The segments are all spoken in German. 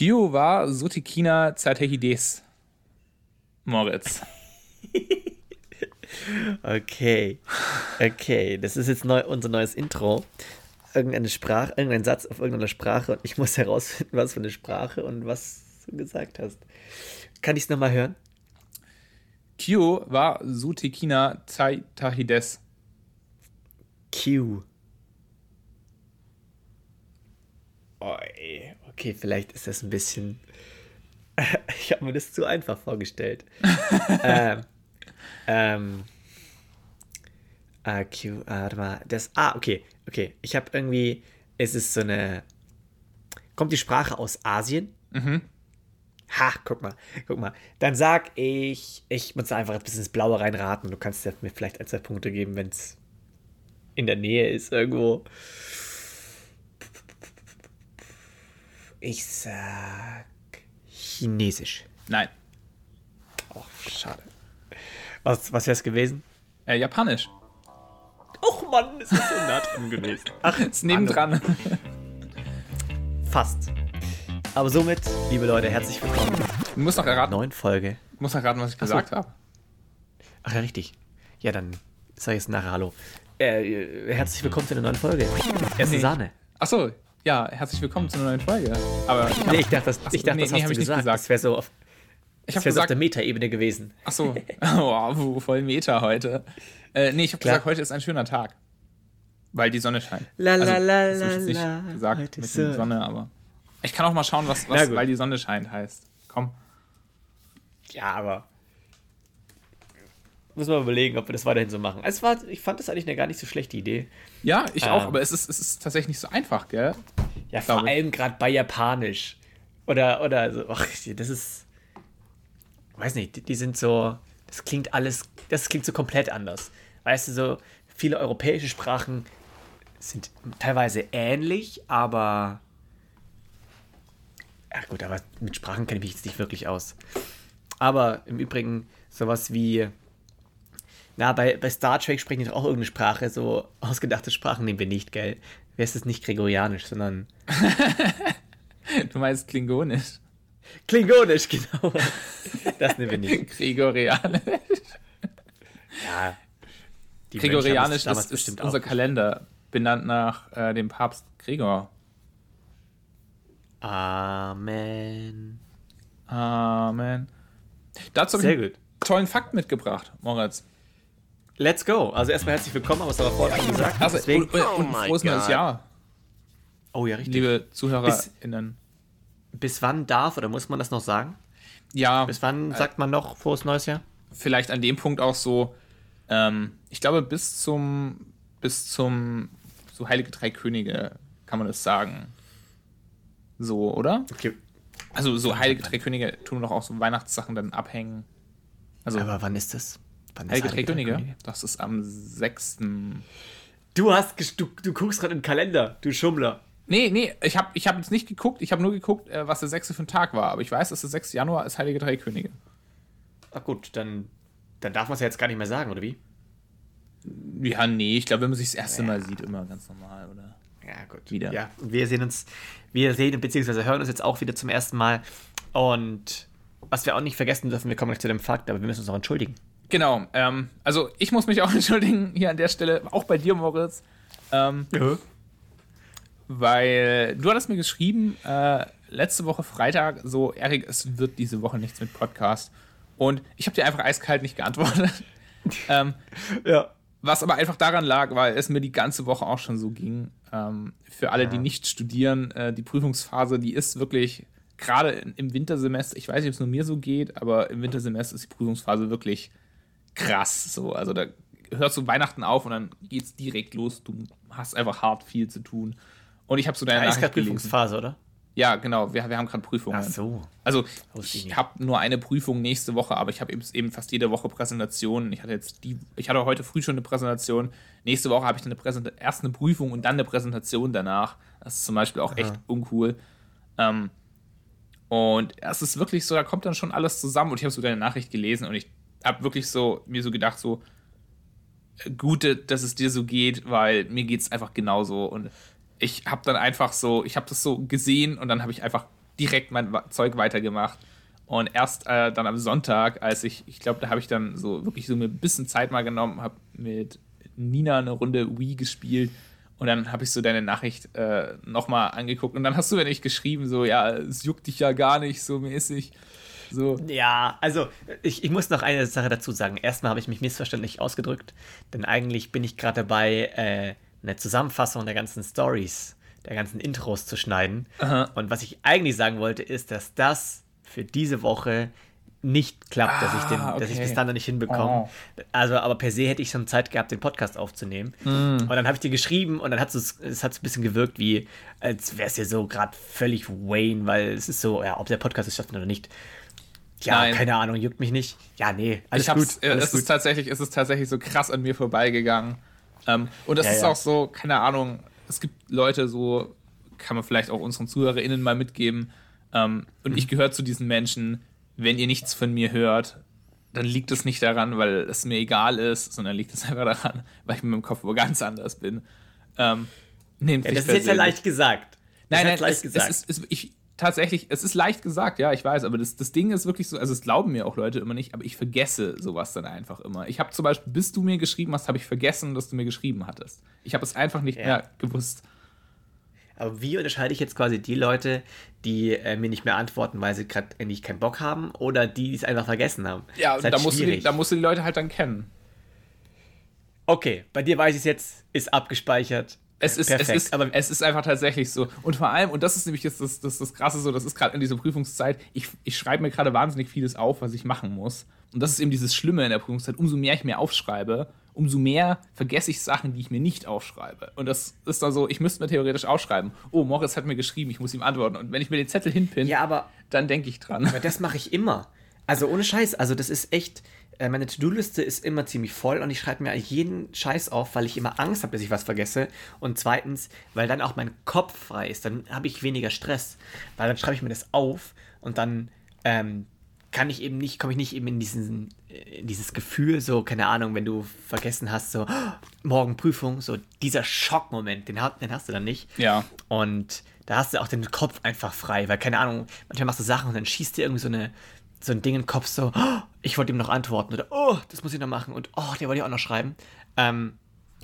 Kyo war Sutikina Zatehides. Moritz. okay. Okay, das ist jetzt neu, unser neues Intro. Irgendeine Sprache, irgendein Satz auf irgendeiner Sprache und ich muss herausfinden, was für eine Sprache und was du gesagt hast. Kann ich es nochmal hören? Kyo war Sutikina Zatehides. Q. Ey. Okay, vielleicht ist das ein bisschen. ich habe mir das zu einfach vorgestellt. ähm, ähm, ah, Q, ah, warte mal. Das, ah, okay, okay. Ich habe irgendwie. Es ist so eine. Kommt die Sprache aus Asien? Mhm. Ha, guck mal, guck mal. Dann sag ich, ich muss einfach ein bisschen ins Blaue reinraten. Du kannst mir vielleicht ein, zwei Punkte geben, wenn es in der Nähe ist irgendwo. Ich sag Chinesisch. Nein. Oh, schade. Was, was wäre es gewesen? Äh, Japanisch. Och Mann, ist das so nah dran gewesen. Ach, ist nebendran. Fast. Aber somit, liebe Leute, herzlich willkommen. Du musst noch erraten. Neuen Folge. Du musst noch erraten, was ich gesagt habe. Ach ja, richtig. Ja, dann sag ich es nachher Hallo. Äh, herzlich willkommen zu einer neuen Folge. Erste nee. Sahne. Achso, ja, herzlich willkommen zu einer neuen Folge. Aber ich, nee, ich dachte, das, ich dachte, nee, das nee, hast du gesagt. gesagt. Das wäre so auf, ich das wär so auf der Meta-Ebene gewesen. Achso, wow, voll Meta heute. Äh, nee, ich habe gesagt, heute ist ein schöner Tag. Weil die Sonne scheint. La la also, la das la ich nicht la, gesagt mit so. der Sonne, aber ich kann auch mal schauen, was, was weil die Sonne scheint heißt. Komm. Ja, aber muss man überlegen, ob wir das weiterhin so machen. Es war, ich fand das eigentlich eine gar nicht so schlechte Idee. Ja, ich ähm, auch, aber es ist, es ist tatsächlich nicht so einfach, gell? Ja, vor allem gerade bei Japanisch. Oder, oder so, ach, das ist. Weiß nicht, die, die sind so. Das klingt alles. Das klingt so komplett anders. Weißt du, so viele europäische Sprachen sind teilweise ähnlich, aber. Ja, gut, aber mit Sprachen kenne ich mich jetzt nicht wirklich aus. Aber im Übrigen sowas wie na, bei, bei Star Trek sprechen die doch auch irgendeine Sprache, so ausgedachte Sprachen nehmen wir nicht, gell? Wer ist es nicht Gregorianisch, sondern. du meinst Klingonisch. Klingonisch, genau. Das nehmen wir nicht. Gregorianisch. Ja. Gregorianisch ist, ist, unser Kalender, benannt nach äh, dem Papst Gregor. Amen. Amen. Dazu habe ich einen tollen Fakt mitgebracht, Moritz. Let's go. Also erstmal herzlich willkommen, aber es aber vorhin schon gesagt. Also, Deswegen, und, und oh frohes neues Jahr. Oh ja, richtig. Liebe ZuhörerInnen. Bis, bis, wann darf oder muss man das noch sagen? Ja. Bis wann äh, sagt man noch frohes neues Jahr? Vielleicht an dem Punkt auch so, ähm, ich glaube, bis zum, bis zum, so Heilige Drei Könige kann man das sagen. So, oder? Okay. Also, so Heilige Drei Könige tun doch auch so Weihnachtssachen dann abhängen. Also, Aber wann ist das? Heilige Drei Könige? Das ist am 6. Du hast du, du guckst gerade im Kalender, du Schummler. Nee, nee, ich habe ich hab jetzt nicht geguckt, ich habe nur geguckt, äh, was der 6. für ein Tag war. Aber ich weiß, dass der 6. Januar ist Heilige Drei Könige. Ach gut, dann, dann darf man es ja jetzt gar nicht mehr sagen, oder wie? Ja, nee, ich glaube, wenn man sich das erste ja. Mal sieht, immer ganz normal, oder? Ja, gut. Wieder. Ja, wir sehen uns, wir sehen bzw. hören uns jetzt auch wieder zum ersten Mal. Und was wir auch nicht vergessen dürfen, wir kommen gleich zu dem Fakt, aber wir müssen uns auch entschuldigen. Genau, ähm, also ich muss mich auch entschuldigen hier an der Stelle, auch bei dir, Moritz. Ähm, ja. Weil du hattest mir geschrieben, äh, letzte Woche Freitag, so, Erik, es wird diese Woche nichts mit Podcast. Und ich habe dir einfach eiskalt nicht geantwortet. ähm, ja. Was aber einfach daran lag, weil es mir die ganze Woche auch schon so ging. Ähm, für alle, ja. die nicht studieren, äh, die Prüfungsphase, die ist wirklich gerade im Wintersemester, ich weiß nicht, ob es nur mir so geht, aber im Wintersemester ist die Prüfungsphase wirklich krass. So. Also da hörst du Weihnachten auf und dann geht's direkt los. Du hast einfach hart viel zu tun. Und ich habe so deine ja, Nachricht Prüfungsphase, oder? Ja, genau. Wir, wir haben gerade Prüfungen. Ach so. Also ich habe nur eine Prüfung nächste Woche, aber ich habe eben, eben fast jede Woche Präsentationen. Ich hatte jetzt die, ich hatte heute früh schon eine Präsentation. Nächste Woche habe ich dann eine Präsent erst eine Prüfung und dann eine Präsentation danach. Das ist zum Beispiel auch echt uncool. Ähm, und es ist wirklich so, da kommt dann schon alles zusammen. Und ich habe so deine Nachricht gelesen und ich habe wirklich so mir so gedacht, so gut, dass es dir so geht, weil mir geht es einfach genauso. Und ich habe dann einfach so, ich habe das so gesehen und dann habe ich einfach direkt mein Zeug weitergemacht. Und erst äh, dann am Sonntag, als ich, ich glaube, da habe ich dann so wirklich so mir ein bisschen Zeit mal genommen, habe mit Nina eine Runde Wii gespielt und dann habe ich so deine Nachricht äh, nochmal angeguckt und dann hast du ja nicht geschrieben, so, ja, es juckt dich ja gar nicht so mäßig. So. Ja, also ich, ich muss noch eine Sache dazu sagen. Erstmal habe ich mich missverständlich ausgedrückt, denn eigentlich bin ich gerade dabei, äh, eine Zusammenfassung der ganzen Stories, der ganzen Intros zu schneiden. Aha. Und was ich eigentlich sagen wollte, ist, dass das für diese Woche nicht klappt, ah, dass ich den, okay. dass ich bis dann noch nicht hinbekomme. Oh. Also, aber per se hätte ich schon Zeit gehabt, den Podcast aufzunehmen. Mm. Und dann habe ich dir geschrieben und dann hat es, ein bisschen gewirkt, wie als wäre es ja so gerade völlig Wayne, weil es ist so, ja, ob der Podcast es schafft oder nicht. Ja, Nein. keine Ahnung, juckt mich nicht. Ja, nee, alles ich gut. Alles es, gut. Ist tatsächlich, es ist tatsächlich so krass an mir vorbeigegangen. Ähm, und das ja, ist ja. auch so, keine Ahnung, es gibt Leute, so kann man vielleicht auch unseren ZuhörerInnen mal mitgeben. Ähm, und mhm. ich gehöre zu diesen Menschen, wenn ihr nichts von mir hört, dann liegt es nicht daran, weil es mir egal ist, sondern liegt es einfach daran, weil ich mit meinem Kopf wo ganz anders bin. Ähm, nehmt ja, das ist jetzt ja leicht gesagt. Das nein, nein, leicht es, gesagt. Es ist, es, ich, tatsächlich, es ist leicht gesagt, ja, ich weiß, aber das, das Ding ist wirklich so, also es glauben mir auch Leute immer nicht, aber ich vergesse sowas dann einfach immer. Ich habe zum Beispiel, bis du mir geschrieben hast, habe ich vergessen, dass du mir geschrieben hattest. Ich habe es einfach nicht ja. mehr gewusst. Aber wie unterscheide ich jetzt quasi die Leute, die äh, mir nicht mehr antworten, weil sie gerade endlich keinen Bock haben oder die es einfach vergessen haben? Ja, halt da, musst du die, da musst du die Leute halt dann kennen. Okay, bei dir weiß ich es jetzt, ist abgespeichert. Es ist, Perfekt, es, ist, aber es ist einfach tatsächlich so. Und vor allem, und das ist nämlich jetzt das, das, das Krasse so, das ist gerade in dieser Prüfungszeit, ich, ich schreibe mir gerade wahnsinnig vieles auf, was ich machen muss. Und das ist eben dieses Schlimme in der Prüfungszeit. Umso mehr ich mir aufschreibe, umso mehr vergesse ich Sachen, die ich mir nicht aufschreibe. Und das ist dann so, ich müsste mir theoretisch aufschreiben, oh, Moritz hat mir geschrieben, ich muss ihm antworten. Und wenn ich mir den Zettel hinpinne, ja, dann denke ich dran. Aber das mache ich immer. Also ohne Scheiß, also das ist echt, meine To-Do-Liste ist immer ziemlich voll und ich schreibe mir jeden Scheiß auf, weil ich immer Angst habe, dass ich was vergesse. Und zweitens, weil dann auch mein Kopf frei ist, dann habe ich weniger Stress. Weil dann schreibe ich mir das auf und dann ähm, kann ich eben nicht, komme ich nicht eben in, diesen, in dieses Gefühl, so, keine Ahnung, wenn du vergessen hast, so, oh, morgen Prüfung, so dieser Schockmoment, den, den hast du dann nicht. Ja. Und da hast du auch den Kopf einfach frei, weil, keine Ahnung, manchmal machst du Sachen und dann schießt dir irgendwie so eine, so ein Ding in den Kopf, so, oh, ich wollte ihm noch antworten oder oh, das muss ich noch machen und oh, der wollte ich auch noch schreiben. Ähm,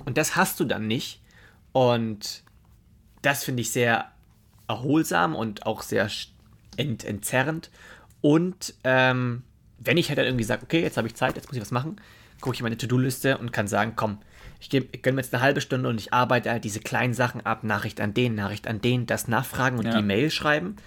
und das hast du dann nicht. Und das finde ich sehr erholsam und auch sehr ent entzerrend. Und ähm, wenn ich halt dann irgendwie sage, okay, jetzt habe ich Zeit, jetzt muss ich was machen, gucke ich meine To-Do-Liste und kann sagen, komm, ich gönne mir jetzt eine halbe Stunde und ich arbeite halt diese kleinen Sachen ab, Nachricht an den, Nachricht an den, das nachfragen und ja. die Mail schreiben.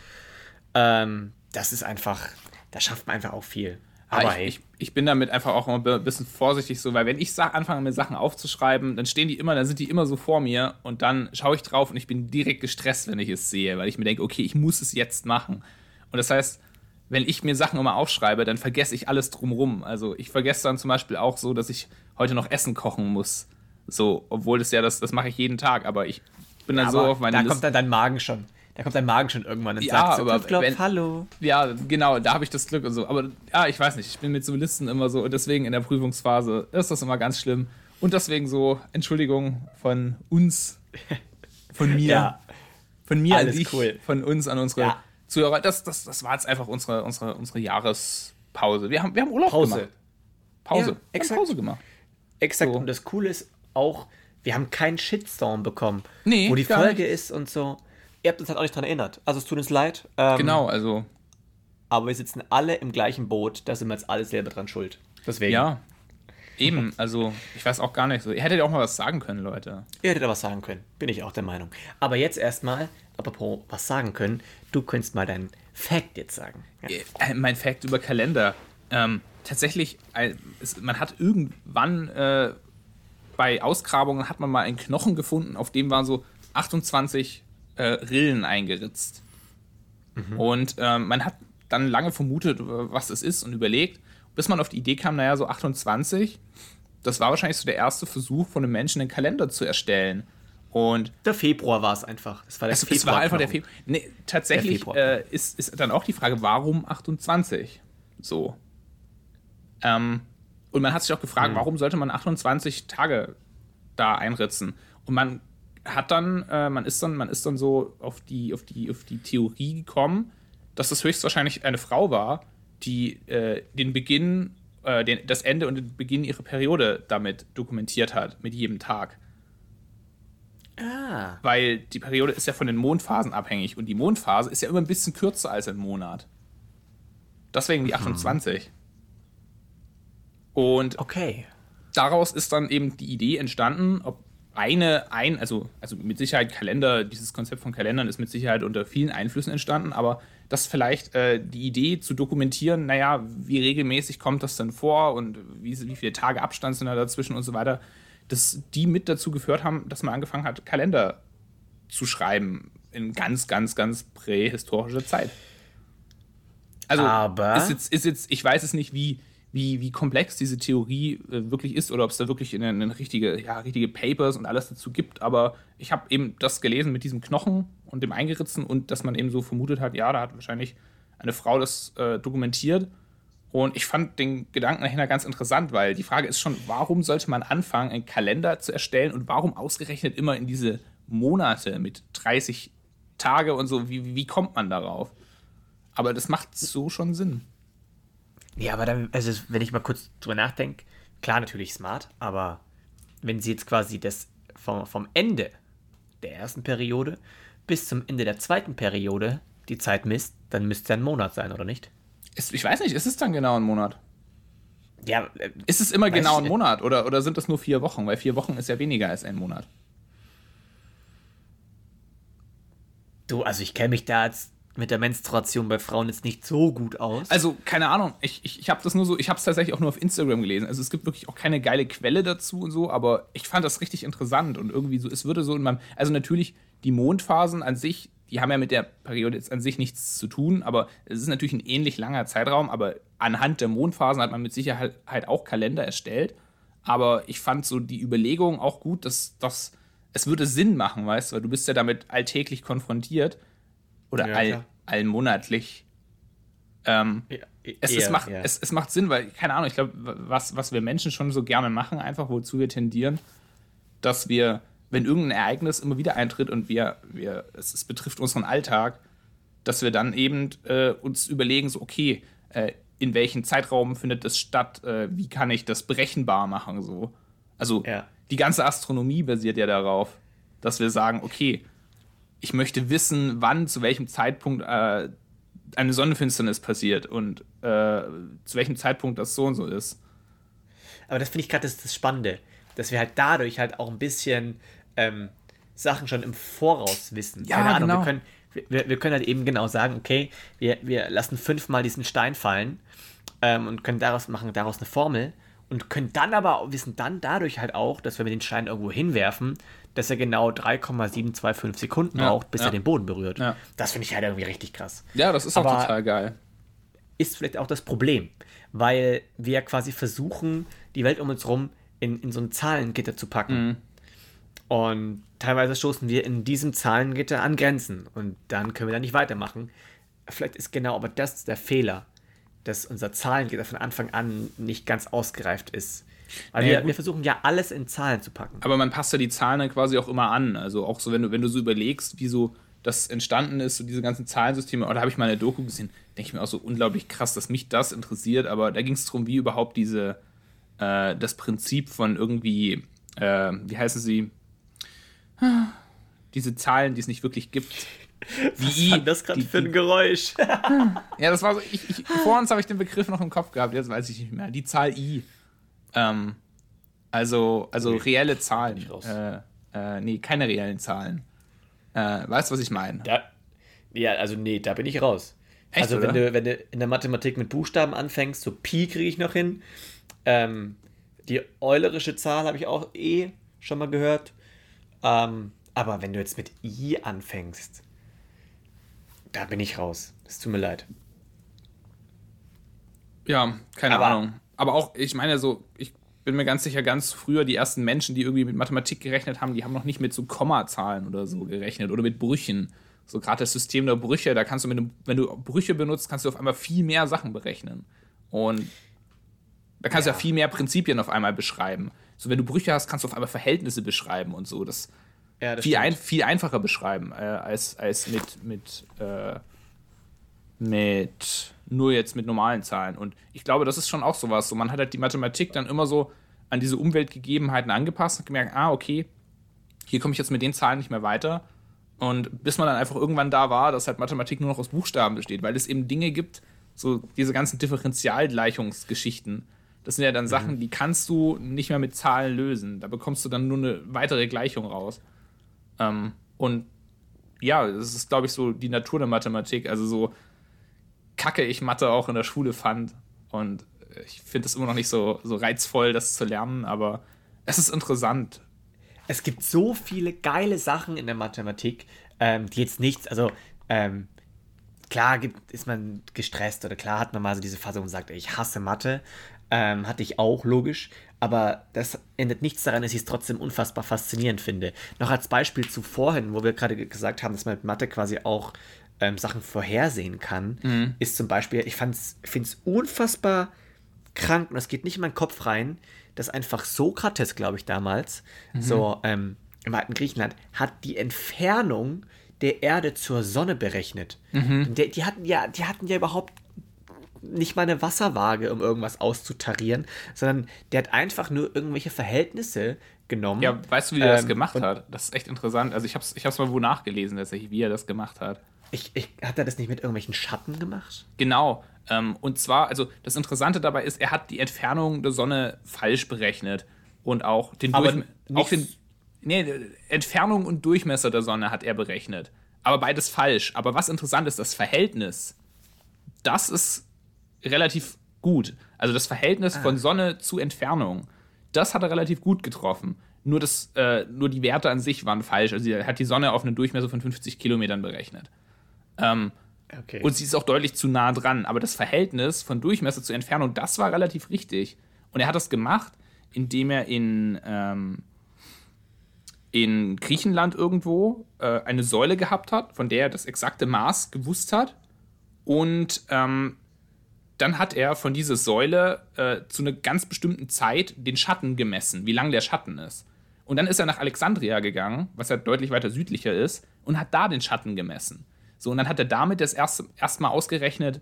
Ähm, das ist einfach, da schafft man einfach auch viel. Aber ich, ich, ich, bin damit einfach auch immer ein bisschen vorsichtig so, weil wenn ich anfange mir Sachen aufzuschreiben, dann stehen die immer, dann sind die immer so vor mir und dann schaue ich drauf und ich bin direkt gestresst, wenn ich es sehe, weil ich mir denke, okay, ich muss es jetzt machen. Und das heißt, wenn ich mir Sachen immer aufschreibe, dann vergesse ich alles drumrum. Also ich vergesse dann zum Beispiel auch so, dass ich heute noch Essen kochen muss. So, obwohl das ja, das, das mache ich jeden Tag, aber ich bin dann ja, so auf meine Da Liste. kommt dann dein Magen schon da kommt dein Magen schon irgendwann und ja, sagt, aber Klopf, wenn, hallo. Ja, genau, da habe ich das Glück und so. Aber ja, ich weiß nicht, ich bin mit so Listen immer so und deswegen in der Prüfungsphase ist das immer ganz schlimm. Und deswegen so, Entschuldigung von uns, von mir, ja. von mir Alles an dich, cool. von uns an unsere ja. Zuhörer. Das, das, das war jetzt einfach unsere, unsere, unsere Jahrespause. Wir haben, wir haben Urlaub Pause. gemacht. Pause. Ja, exakt. Pause gemacht. Exakt. So. Und das Coole ist auch, wir haben keinen Shitstorm bekommen. Nee, wo die Folge nicht. ist und so ihr habt uns halt auch nicht dran erinnert. Also es tut uns leid. Ähm, genau, also. Aber wir sitzen alle im gleichen Boot, da sind wir jetzt alle selber dran schuld. Deswegen. Ja. Eben, also ich weiß auch gar nicht so. Ihr hättet ja auch mal was sagen können, Leute. Ihr hättet ja was sagen können, bin ich auch der Meinung. Aber jetzt erstmal, apropos was sagen können, du könntest mal deinen Fact jetzt sagen. Ja. Äh, mein Fact über Kalender. Ähm, tatsächlich, äh, man hat irgendwann äh, bei Ausgrabungen hat man mal einen Knochen gefunden, auf dem waren so 28 äh, Rillen eingeritzt. Mhm. Und ähm, man hat dann lange vermutet, was es ist und überlegt, bis man auf die Idee kam, naja, so 28, das war wahrscheinlich so der erste Versuch von einem Menschen, einen Kalender zu erstellen. Und der Februar war es einfach. Es war, der es, Februar es war einfach der Februar. Nee, tatsächlich Februar. Äh, ist, ist dann auch die Frage, warum 28? So. Ähm, und man hat sich auch gefragt, hm. warum sollte man 28 Tage da einritzen? Und man hat dann, äh, man ist dann, man ist dann so auf die, auf die, auf die Theorie gekommen, dass das höchstwahrscheinlich eine Frau war, die äh, den Beginn, äh, den, das Ende und den Beginn ihrer Periode damit dokumentiert hat, mit jedem Tag. Ah. Weil die Periode ist ja von den Mondphasen abhängig und die Mondphase ist ja immer ein bisschen kürzer als ein Monat. Deswegen die 28. Und Okay. daraus ist dann eben die Idee entstanden, ob eine, ein, also, also mit Sicherheit Kalender, dieses Konzept von Kalendern ist mit Sicherheit unter vielen Einflüssen entstanden, aber dass vielleicht äh, die Idee zu dokumentieren, naja, wie regelmäßig kommt das dann vor und wie, wie viele Tage Abstand sind da dazwischen und so weiter, dass die mit dazu geführt haben, dass man angefangen hat, Kalender zu schreiben in ganz, ganz, ganz prähistorischer Zeit. Also Aber- ist jetzt, ist jetzt, ich weiß es nicht, wie, wie, wie komplex diese Theorie äh, wirklich ist oder ob es da wirklich eine, eine richtige, ja, richtige Papers und alles dazu gibt, aber ich habe eben das gelesen mit diesem Knochen und dem Eingeritzen und dass man eben so vermutet hat, ja, da hat wahrscheinlich eine Frau das äh, dokumentiert. Und ich fand den Gedanken dahinter ganz interessant, weil die Frage ist schon, warum sollte man anfangen, einen Kalender zu erstellen und warum ausgerechnet immer in diese Monate mit 30 Tage und so, wie, wie kommt man darauf? Aber das macht so schon Sinn. Ja, aber dann, also wenn ich mal kurz drüber nachdenke, klar natürlich smart, aber wenn sie jetzt quasi das vom, vom Ende der ersten Periode bis zum Ende der zweiten Periode die Zeit misst, dann müsste es ein Monat sein, oder nicht? Ist, ich weiß nicht, ist es dann genau ein Monat? Ja, äh, Ist es immer genau ich ein. Monat oder, oder sind das nur vier Wochen? Weil vier Wochen ist ja weniger als ein Monat. du, also ich kenne mich da jetzt mit der Menstruation bei Frauen jetzt nicht so gut aus. Also, keine Ahnung, ich, ich, ich habe das nur so, ich habe es tatsächlich auch nur auf Instagram gelesen. Also es gibt wirklich auch keine geile Quelle dazu und so, aber ich fand das richtig interessant und irgendwie so, es würde so in meinem, also natürlich die Mondphasen an sich, die haben ja mit der Periode jetzt an sich nichts zu tun, aber es ist natürlich ein ähnlich langer Zeitraum, aber anhand der Mondphasen hat man mit Sicherheit halt auch Kalender erstellt. Aber ich fand so die Überlegung auch gut, dass, dass es würde Sinn machen, weißt du, weil du bist ja damit alltäglich konfrontiert oder Ja, all, allmonatlich. Ähm, Ja, es, eher, es, macht, es, es macht Sinn, weil, keine Ahnung, ich glaube, was, was wir Menschen schon so gerne machen, einfach wozu wir tendieren, dass wir, wenn irgendein Ereignis immer wieder eintritt und wir, wir es, es betrifft unseren Alltag, dass wir dann eben äh, uns überlegen, so, okay, äh, in welchem Zeitraum findet das statt, äh, wie kann ich das berechenbar machen, so. Also, Ja. die ganze Astronomie basiert ja darauf, dass wir sagen, okay, ich möchte wissen, wann, zu welchem Zeitpunkt äh, eine Sonnenfinsternis passiert und äh, zu welchem Zeitpunkt das so und so ist. Aber das finde ich gerade das, das Spannende, dass wir halt dadurch halt auch ein bisschen ähm, Sachen schon im Voraus wissen. Ja, Keine Ahnung, genau. wir, können, wir, wir können halt eben genau sagen, okay, wir, wir lassen fünfmal diesen Stein fallen ähm, und können daraus machen daraus eine Formel und können dann aber auch- wissen dann dadurch halt auch, dass wenn wir den Stein irgendwo hinwerfen, dass er genau 3,725 Sekunden Ja, braucht, bis ja. er den Boden berührt. Ja. Das finde ich halt irgendwie richtig krass. Ja, das ist auch Aber- total geil. ist vielleicht auch das Problem, weil wir quasi versuchen, die Welt um uns rum in, in so ein Zahlengitter zu packen. Und teilweise stoßen wir in diesem Zahlengitter an Grenzen und dann können wir da nicht weitermachen. Vielleicht ist genau aber das der Fehler, dass unser Zahlengitter von Anfang an nicht ganz ausgereift ist. Weil Naja, wir, wir versuchen ja alles in Zahlen zu packen. Aber man passt ja die Zahlen dann quasi auch immer an. Also auch so, wenn du, wenn du so überlegst, wie so das entstanden ist, so diese ganzen Zahlensysteme, oder habe ich mal eine Doku gesehen, denke ich mir auch so unglaublich krass, dass mich das interessiert, aber da ging es darum, wie überhaupt diese, äh, das Prinzip von irgendwie, äh, wie heißen sie, diese Zahlen, die es nicht wirklich gibt. Wie Was war das gerade für ein Geräusch? Ja, das war so, ich, ich, vor uns habe ich den Begriff noch im Kopf gehabt, jetzt weiß ich nicht mehr. Die Zahl I. Ähm, also, also reelle Zahlen. Äh, äh, nee, keine reellen Zahlen. Äh, weißt du, was ich meine? Ja, also nee, da bin ich raus. Echt, also wenn oder? du, wenn du in der Mathematik mit Buchstaben anfängst, so Pi kriege ich noch hin. Ähm, die eulerische Zahl habe ich auch eh schon mal gehört. Ähm, aber wenn du jetzt mit I anfängst, da bin ich raus. Es tut mir leid. Ja, keine Aber- Ahnung. Aber auch, ich meine, so, ich bin mir ganz sicher, ganz früher die ersten Menschen, die irgendwie mit Mathematik gerechnet haben, die haben noch nicht mit so Kommazahlen oder so gerechnet oder mit Brüchen. So gerade das System der Brüche, da kannst du mit einem, wenn du Brüche benutzt, kannst du auf einmal viel mehr Sachen berechnen. Und da kannst du Ja. ja viel mehr Prinzipien auf einmal beschreiben. So, wenn du Brüche hast, kannst du auf einmal Verhältnisse beschreiben und so. Das Ja, das viel, ein, viel einfacher beschreiben äh, als, als mit, mit, äh, mit nur jetzt mit normalen Zahlen. Und ich glaube, das ist schon auch sowas. So, man hat halt die Mathematik dann immer so an diese Umweltgegebenheiten angepasst und gemerkt, ah, okay, hier komme ich jetzt mit den Zahlen nicht mehr weiter. Und bis man dann einfach irgendwann da war, dass halt Mathematik nur noch aus Buchstaben besteht, weil es eben Dinge gibt, so diese ganzen Differentialgleichungsgeschichten. Das sind ja dann mhm. Sachen, die kannst du nicht mehr mit Zahlen lösen. Da bekommst du dann nur eine weitere Gleichung raus. Ähm, und ja, das ist, glaube ich, so die Natur der Mathematik. Also so kacke ich Mathe auch in der Schule fand. Und ich finde es immer noch nicht so, so reizvoll, das zu lernen, aber es ist interessant. Es gibt so viele geile Sachen in der Mathematik, ähm, die jetzt nichts, also ähm, klar gibt, ist man gestresst oder klar hat man mal so diese Phase, man sagt, ich hasse Mathe. Ähm, hatte ich auch, logisch. Aber das ändert nichts daran, dass ich es trotzdem unfassbar faszinierend finde. Noch als Beispiel zu vorhin, wo wir gerade gesagt haben, dass man mit Mathe quasi auch ähm, Sachen vorhersehen kann, mhm. ist zum Beispiel, ich finde es unfassbar krank und das geht nicht in meinen Kopf rein, dass einfach Sokrates, glaube ich, damals, mhm. so ähm, im alten Griechenland, hat die Entfernung der Erde zur Sonne berechnet. Mhm. Die, die, hatten ja, die hatten ja überhaupt nicht mal eine Wasserwaage, um irgendwas auszutarieren, sondern der hat einfach nur irgendwelche Verhältnisse genommen. Ja, weißt du, wie er ähm, das gemacht hat? Das ist echt interessant. Also ich habe es ich mal wo nachgelesen, tatsächlich, wie er das gemacht hat. Ich, ich, hat er das nicht mit irgendwelchen Schatten gemacht? Genau. Ähm, und zwar, also das Interessante dabei ist, er hat die Entfernung der Sonne falsch berechnet und auch den, Durchmesser. auch den nee, Entfernung und Durchmesser der Sonne hat er berechnet. Aber beides falsch. Aber was interessant ist, das Verhältnis, das ist relativ gut. Also das Verhältnis ah. von Sonne zu Entfernung, das hat er relativ gut getroffen. Nur, das, äh, nur die Werte an sich waren falsch. Also er hat die Sonne auf einen Durchmesser von 50 Kilometern berechnet. Ähm, okay. Und sie ist auch deutlich zu nah dran. Aber das Verhältnis von Durchmesser zu Entfernung, das war relativ richtig. Und er hat das gemacht, indem er in, ähm, in Griechenland irgendwo äh, eine Säule gehabt hat, von der er das exakte Maß gewusst hat. Und ähm, dann hat er von dieser Säule äh, zu einer ganz bestimmten Zeit den Schatten gemessen, wie lang der Schatten ist. Und dann ist er nach Alexandria gegangen, was ja deutlich weiter südlicher ist, und hat da den Schatten gemessen. So, und dann hat er damit das erste erstmal ausgerechnet,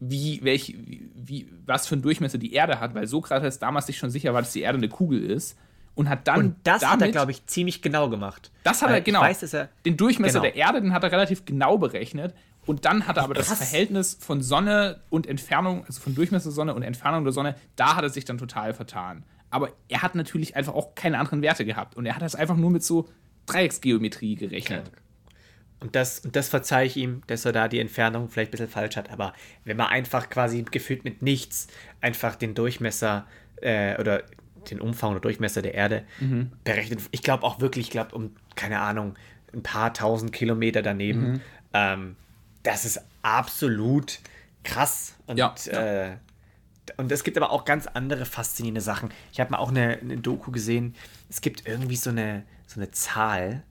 wie, welch, wie, was für einen Durchmesser die Erde hat, weil Sokrates damals sich schon sicher war, dass die Erde eine Kugel ist. Und hat dann. Und das damit, hat er, glaube ich, ziemlich genau gemacht. Das hat er, genau. Weiß, er, den Durchmesser genau. der Erde, den hat er relativ genau berechnet. Und dann hat er aber Krass. das Verhältnis von Sonne und Entfernung, also von Durchmesser der Sonne und Entfernung der Sonne, da hat er sich dann total vertan. Aber er hat natürlich einfach auch keine anderen Werte gehabt. Und er hat das einfach nur mit so Dreiecksgeometrie gerechnet. Und das, und das verzeihe ich ihm, dass er da die Entfernung vielleicht ein bisschen falsch hat. Aber wenn man einfach quasi gefühlt mit nichts einfach den Durchmesser äh, oder den Umfang oder Durchmesser der Erde mhm. berechnet, ich glaube auch wirklich, ich glaube um, keine Ahnung, ein paar tausend Kilometer daneben. Mhm. Ähm, das ist absolut krass. Und, ja. Äh, und es gibt aber auch ganz andere faszinierende Sachen. Ich habe mal auch eine, eine, Doku gesehen. Es gibt irgendwie so eine, so eine Zahl,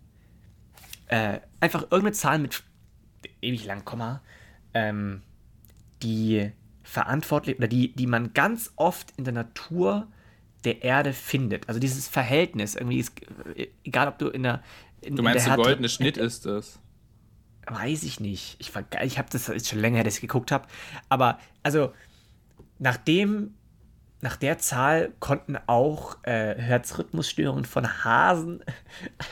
äh, einfach irgendeine Zahl mit ewig lang Komma, ähm, die verantwortlich oder die, die man ganz oft in der Natur der Erde findet. Also dieses Verhältnis irgendwie ist, äh, egal ob du in der in, Du meinst, der, der goldene Schnitt ist das? Weiß ich nicht. Ich, ich habe das schon länger her, dass ich geguckt habe. Aber also nachdem nach der Zahl konnten auch äh, Herzrhythmusstörungen von Hasen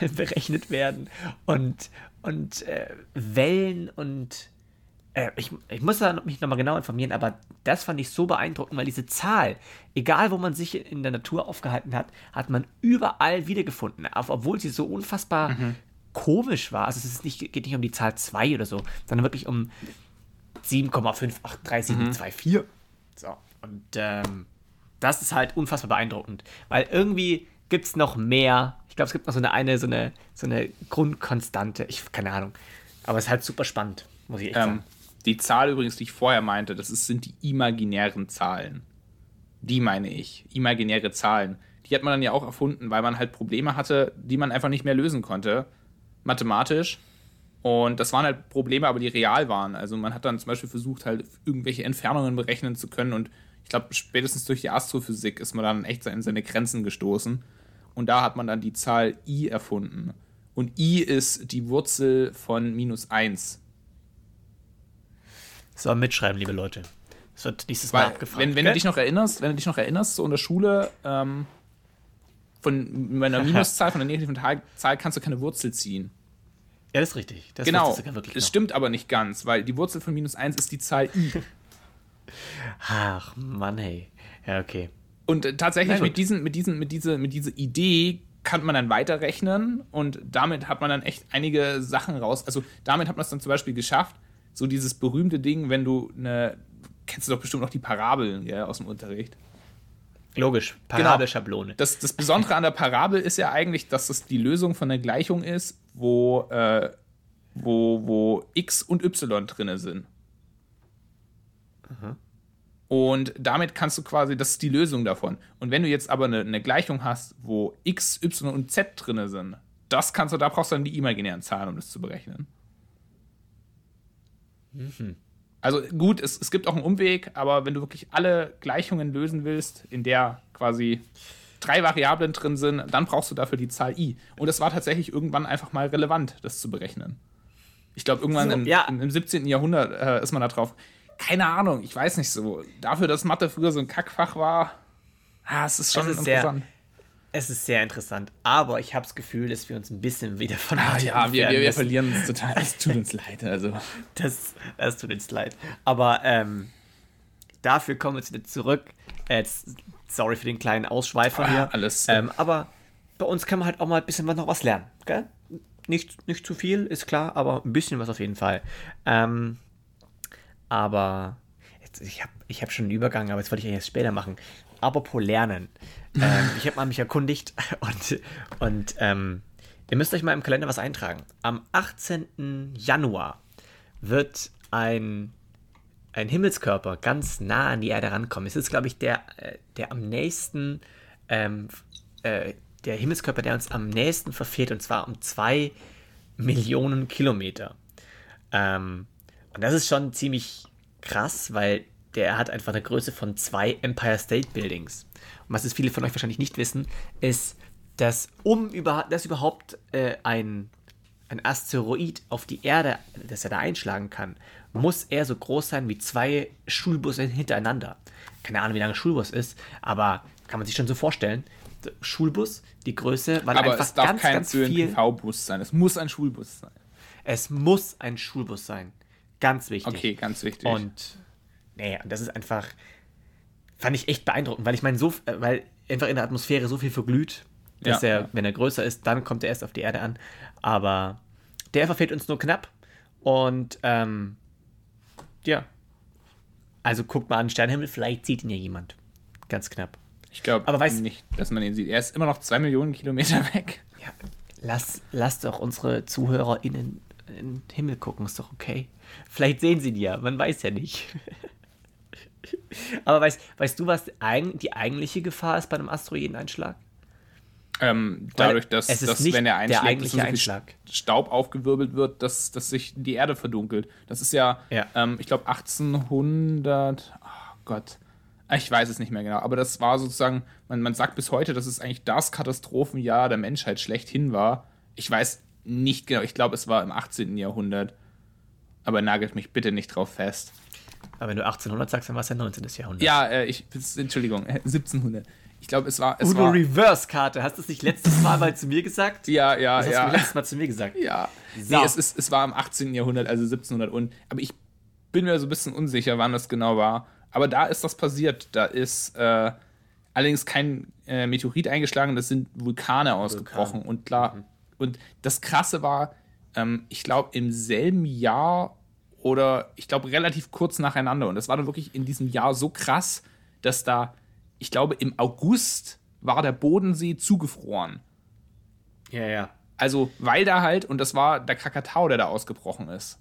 berechnet werden und, und äh, Wellen und äh, ich, ich muss da mich nochmal genau informieren, aber das fand ich so beeindruckend, weil diese Zahl, egal wo man sich in der Natur aufgehalten hat, hat man überall wiedergefunden, obwohl sie so unfassbar mhm. komisch war. Also es ist nicht, geht nicht um die Zahl 2 oder so, sondern wirklich um 7,5837724. Mhm. So, und ähm, das ist halt unfassbar beeindruckend, weil irgendwie gibt es noch mehr. Ich glaube, es gibt noch so eine, eine, so eine, so eine Grundkonstante. Ich keine Ahnung. Aber es ist halt super spannend, muss ich echt ähm, sagen. Die Zahl übrigens, die ich vorher meinte, das ist, sind die imaginären Zahlen. Die meine ich. Imaginäre Zahlen. Die hat man dann ja auch erfunden, weil man halt Probleme hatte, die man einfach nicht mehr lösen konnte. Mathematisch. Und das waren halt Probleme, aber die real waren. Also man hat dann zum Beispiel versucht, halt irgendwelche Entfernungen berechnen zu können und glaube, spätestens durch die Astrophysik ist man dann echt in seine Grenzen gestoßen. Und da hat man dann die Zahl i erfunden. Und i ist die Wurzel von minus 1. So, mitschreiben, liebe Leute. Es wird nächstes Mal abgefragt. wenn, wenn du dich noch erinnerst, wenn du dich noch erinnerst, so in der Schule, ähm, von einer Minuszahl, von einer negativen Zahl- kannst du keine Wurzel ziehen. ja, das ist richtig. Das genau. noch. stimmt aber nicht ganz, weil die Wurzel von minus 1 ist die Zahl i. Ach, Mann, hey. Ja, okay. Und äh, tatsächlich gut. mit, diesen, mit, diesen, mit, diese, mit dieser Idee kann man dann weiterrechnen und damit hat man dann echt einige Sachen raus. Also damit hat man es dann zum Beispiel geschafft, so dieses berühmte Ding, wenn du eine, kennst du doch bestimmt noch die Parabeln gell, aus dem Unterricht. Logisch. Paradeschablone. Das, das Besondere an der Parabel ist ja eigentlich, dass es die Lösung von der Gleichung ist, wo, äh, wo, wo x und y drin sind. Und damit kannst du quasi, das ist die Lösung davon. Und wenn du jetzt aber eine, eine Gleichung hast, wo x, y und z drin sind, das kannst du, da brauchst du dann die imaginären Zahlen, um das zu berechnen. Also gut, es, es gibt auch einen Umweg, aber wenn du wirklich alle Gleichungen lösen willst, in der quasi drei Variablen drin sind, dann brauchst du dafür die Zahl i. Und es war tatsächlich irgendwann einfach mal relevant, das zu berechnen. Ich glaube, irgendwann So, im, ja. im 17. Jahrhundert äh, ist man da drauf. Keine Ahnung, ich weiß nicht so. Dafür, dass Mathe früher so ein Kackfach war, ah, es ist schon Es ist sehr- interessant. Es ist sehr interessant, aber ich habe das Gefühl, dass wir uns ein bisschen wieder von Ah, ja, wir, wir, wir verlieren uns total. Es tut uns leid. Also. Das, das tut uns leid. Aber ähm, dafür kommen wir jetzt wieder zurück. Äh, sorry für den kleinen Ausschweifer Ah, hier. alles. Ähm, aber bei uns kann man halt auch mal ein bisschen was noch was lernen. Gell? Nicht, nicht zu viel, ist klar, aber ein bisschen was auf jeden Fall. Ähm, aber jetzt, ich habe ich hab schon einen Übergang, aber jetzt wollte ich eigentlich erst später machen. Apropos Lernen. ähm, ich habe mal mich erkundigt und, und ähm, ihr müsst euch mal im Kalender was eintragen. Am 18. Januar wird ein, ein Himmelskörper ganz nah an die Erde rankommen. Es ist, glaube ich, der, äh, der am nächsten, ähm, äh, der Himmelskörper, der uns am nächsten verfehlt, und zwar um zwei Millionen Kilometer. Ähm, und das ist schon ziemlich krass, weil der hat einfach eine Größe von zwei Empire State Buildings. Und was es viele von euch wahrscheinlich nicht wissen, ist, dass um über, dass überhaupt äh, ein, ein Asteroid auf die Erde, dass er da einschlagen kann, muss er so groß sein wie zwei Schulbusse hintereinander. Keine Ahnung, wie lange ein Schulbus ist, aber kann man sich schon so vorstellen. Schulbus, die Größe, weil Aber einfach es darf ganz, kein ganz viel. ÖNPV-Bus sein. Es muss ein Schulbus sein. Es muss ein Schulbus sein. Ganz wichtig. Okay, ganz wichtig. Und nee, und das ist einfach, fand ich echt beeindruckend, weil ich meine, so, äh, weil einfach in der Atmosphäre so viel verglüht, dass Ja, er, ja. wenn er größer ist, dann kommt er erst auf die Erde an. Aber der verfehlt uns nur knapp. Und ähm, ja. Also guckt mal an den Sternenhimmel, vielleicht sieht ihn ja jemand. Ganz knapp. ich glaube aber weiß- nicht, dass man ihn sieht. Er ist immer noch zwei Millionen Kilometer weg. Ja, lass, lasst doch unsere ZuhörerInnen in den Himmel gucken, ist doch okay. Vielleicht sehen sie die ja, man weiß ja nicht. Aber weißt, weißt du, was die eigentliche Gefahr ist bei einem Asteroideneinschlag? Ähm, dadurch, dass, es ist dass nicht wenn er der einschlägt, dass eigentliche so Einschlag. Staub aufgewirbelt wird, dass, dass sich die Erde verdunkelt. Das ist ja, Ja. Ähm, ich glaube, 1800. Oh Gott. Ich weiß es nicht mehr genau, aber das war sozusagen, man, man sagt bis heute, dass es eigentlich das Katastrophenjahr der Menschheit schlechthin war. Ich weiß nicht genau, ich glaube, es war im 18. Jahrhundert. Aber nagelt mich bitte nicht drauf fest. Aber wenn du 1800 sagst, dann war es ja 19. Jahrhundert. Ja, äh, ich, Entschuldigung, äh, 1700. Ich glaube, es war. Es Udo Reverse-Karte, hast du es nicht letztes Mal mal zu mir gesagt? ja, ja, Das hast ja. du letztes Mal zu mir gesagt. Ja. So. Nee, es, ist, es war im 18. Jahrhundert, also 1700 und. Aber ich bin mir so ein bisschen unsicher, wann das genau war. Aber da ist das passiert. Da ist äh, allerdings kein äh, Meteorit eingeschlagen, das sind Vulkane ausgebrochen. Und klar, und das Krasse war, ähm, ich glaube, im selben Jahr oder ich glaube relativ kurz nacheinander. Und das war dann wirklich in diesem Jahr so krass, dass da, ich glaube, im August war der Bodensee zugefroren. Ja, ja. Also, weil da halt, und das war der Krakatau, der da ausgebrochen ist.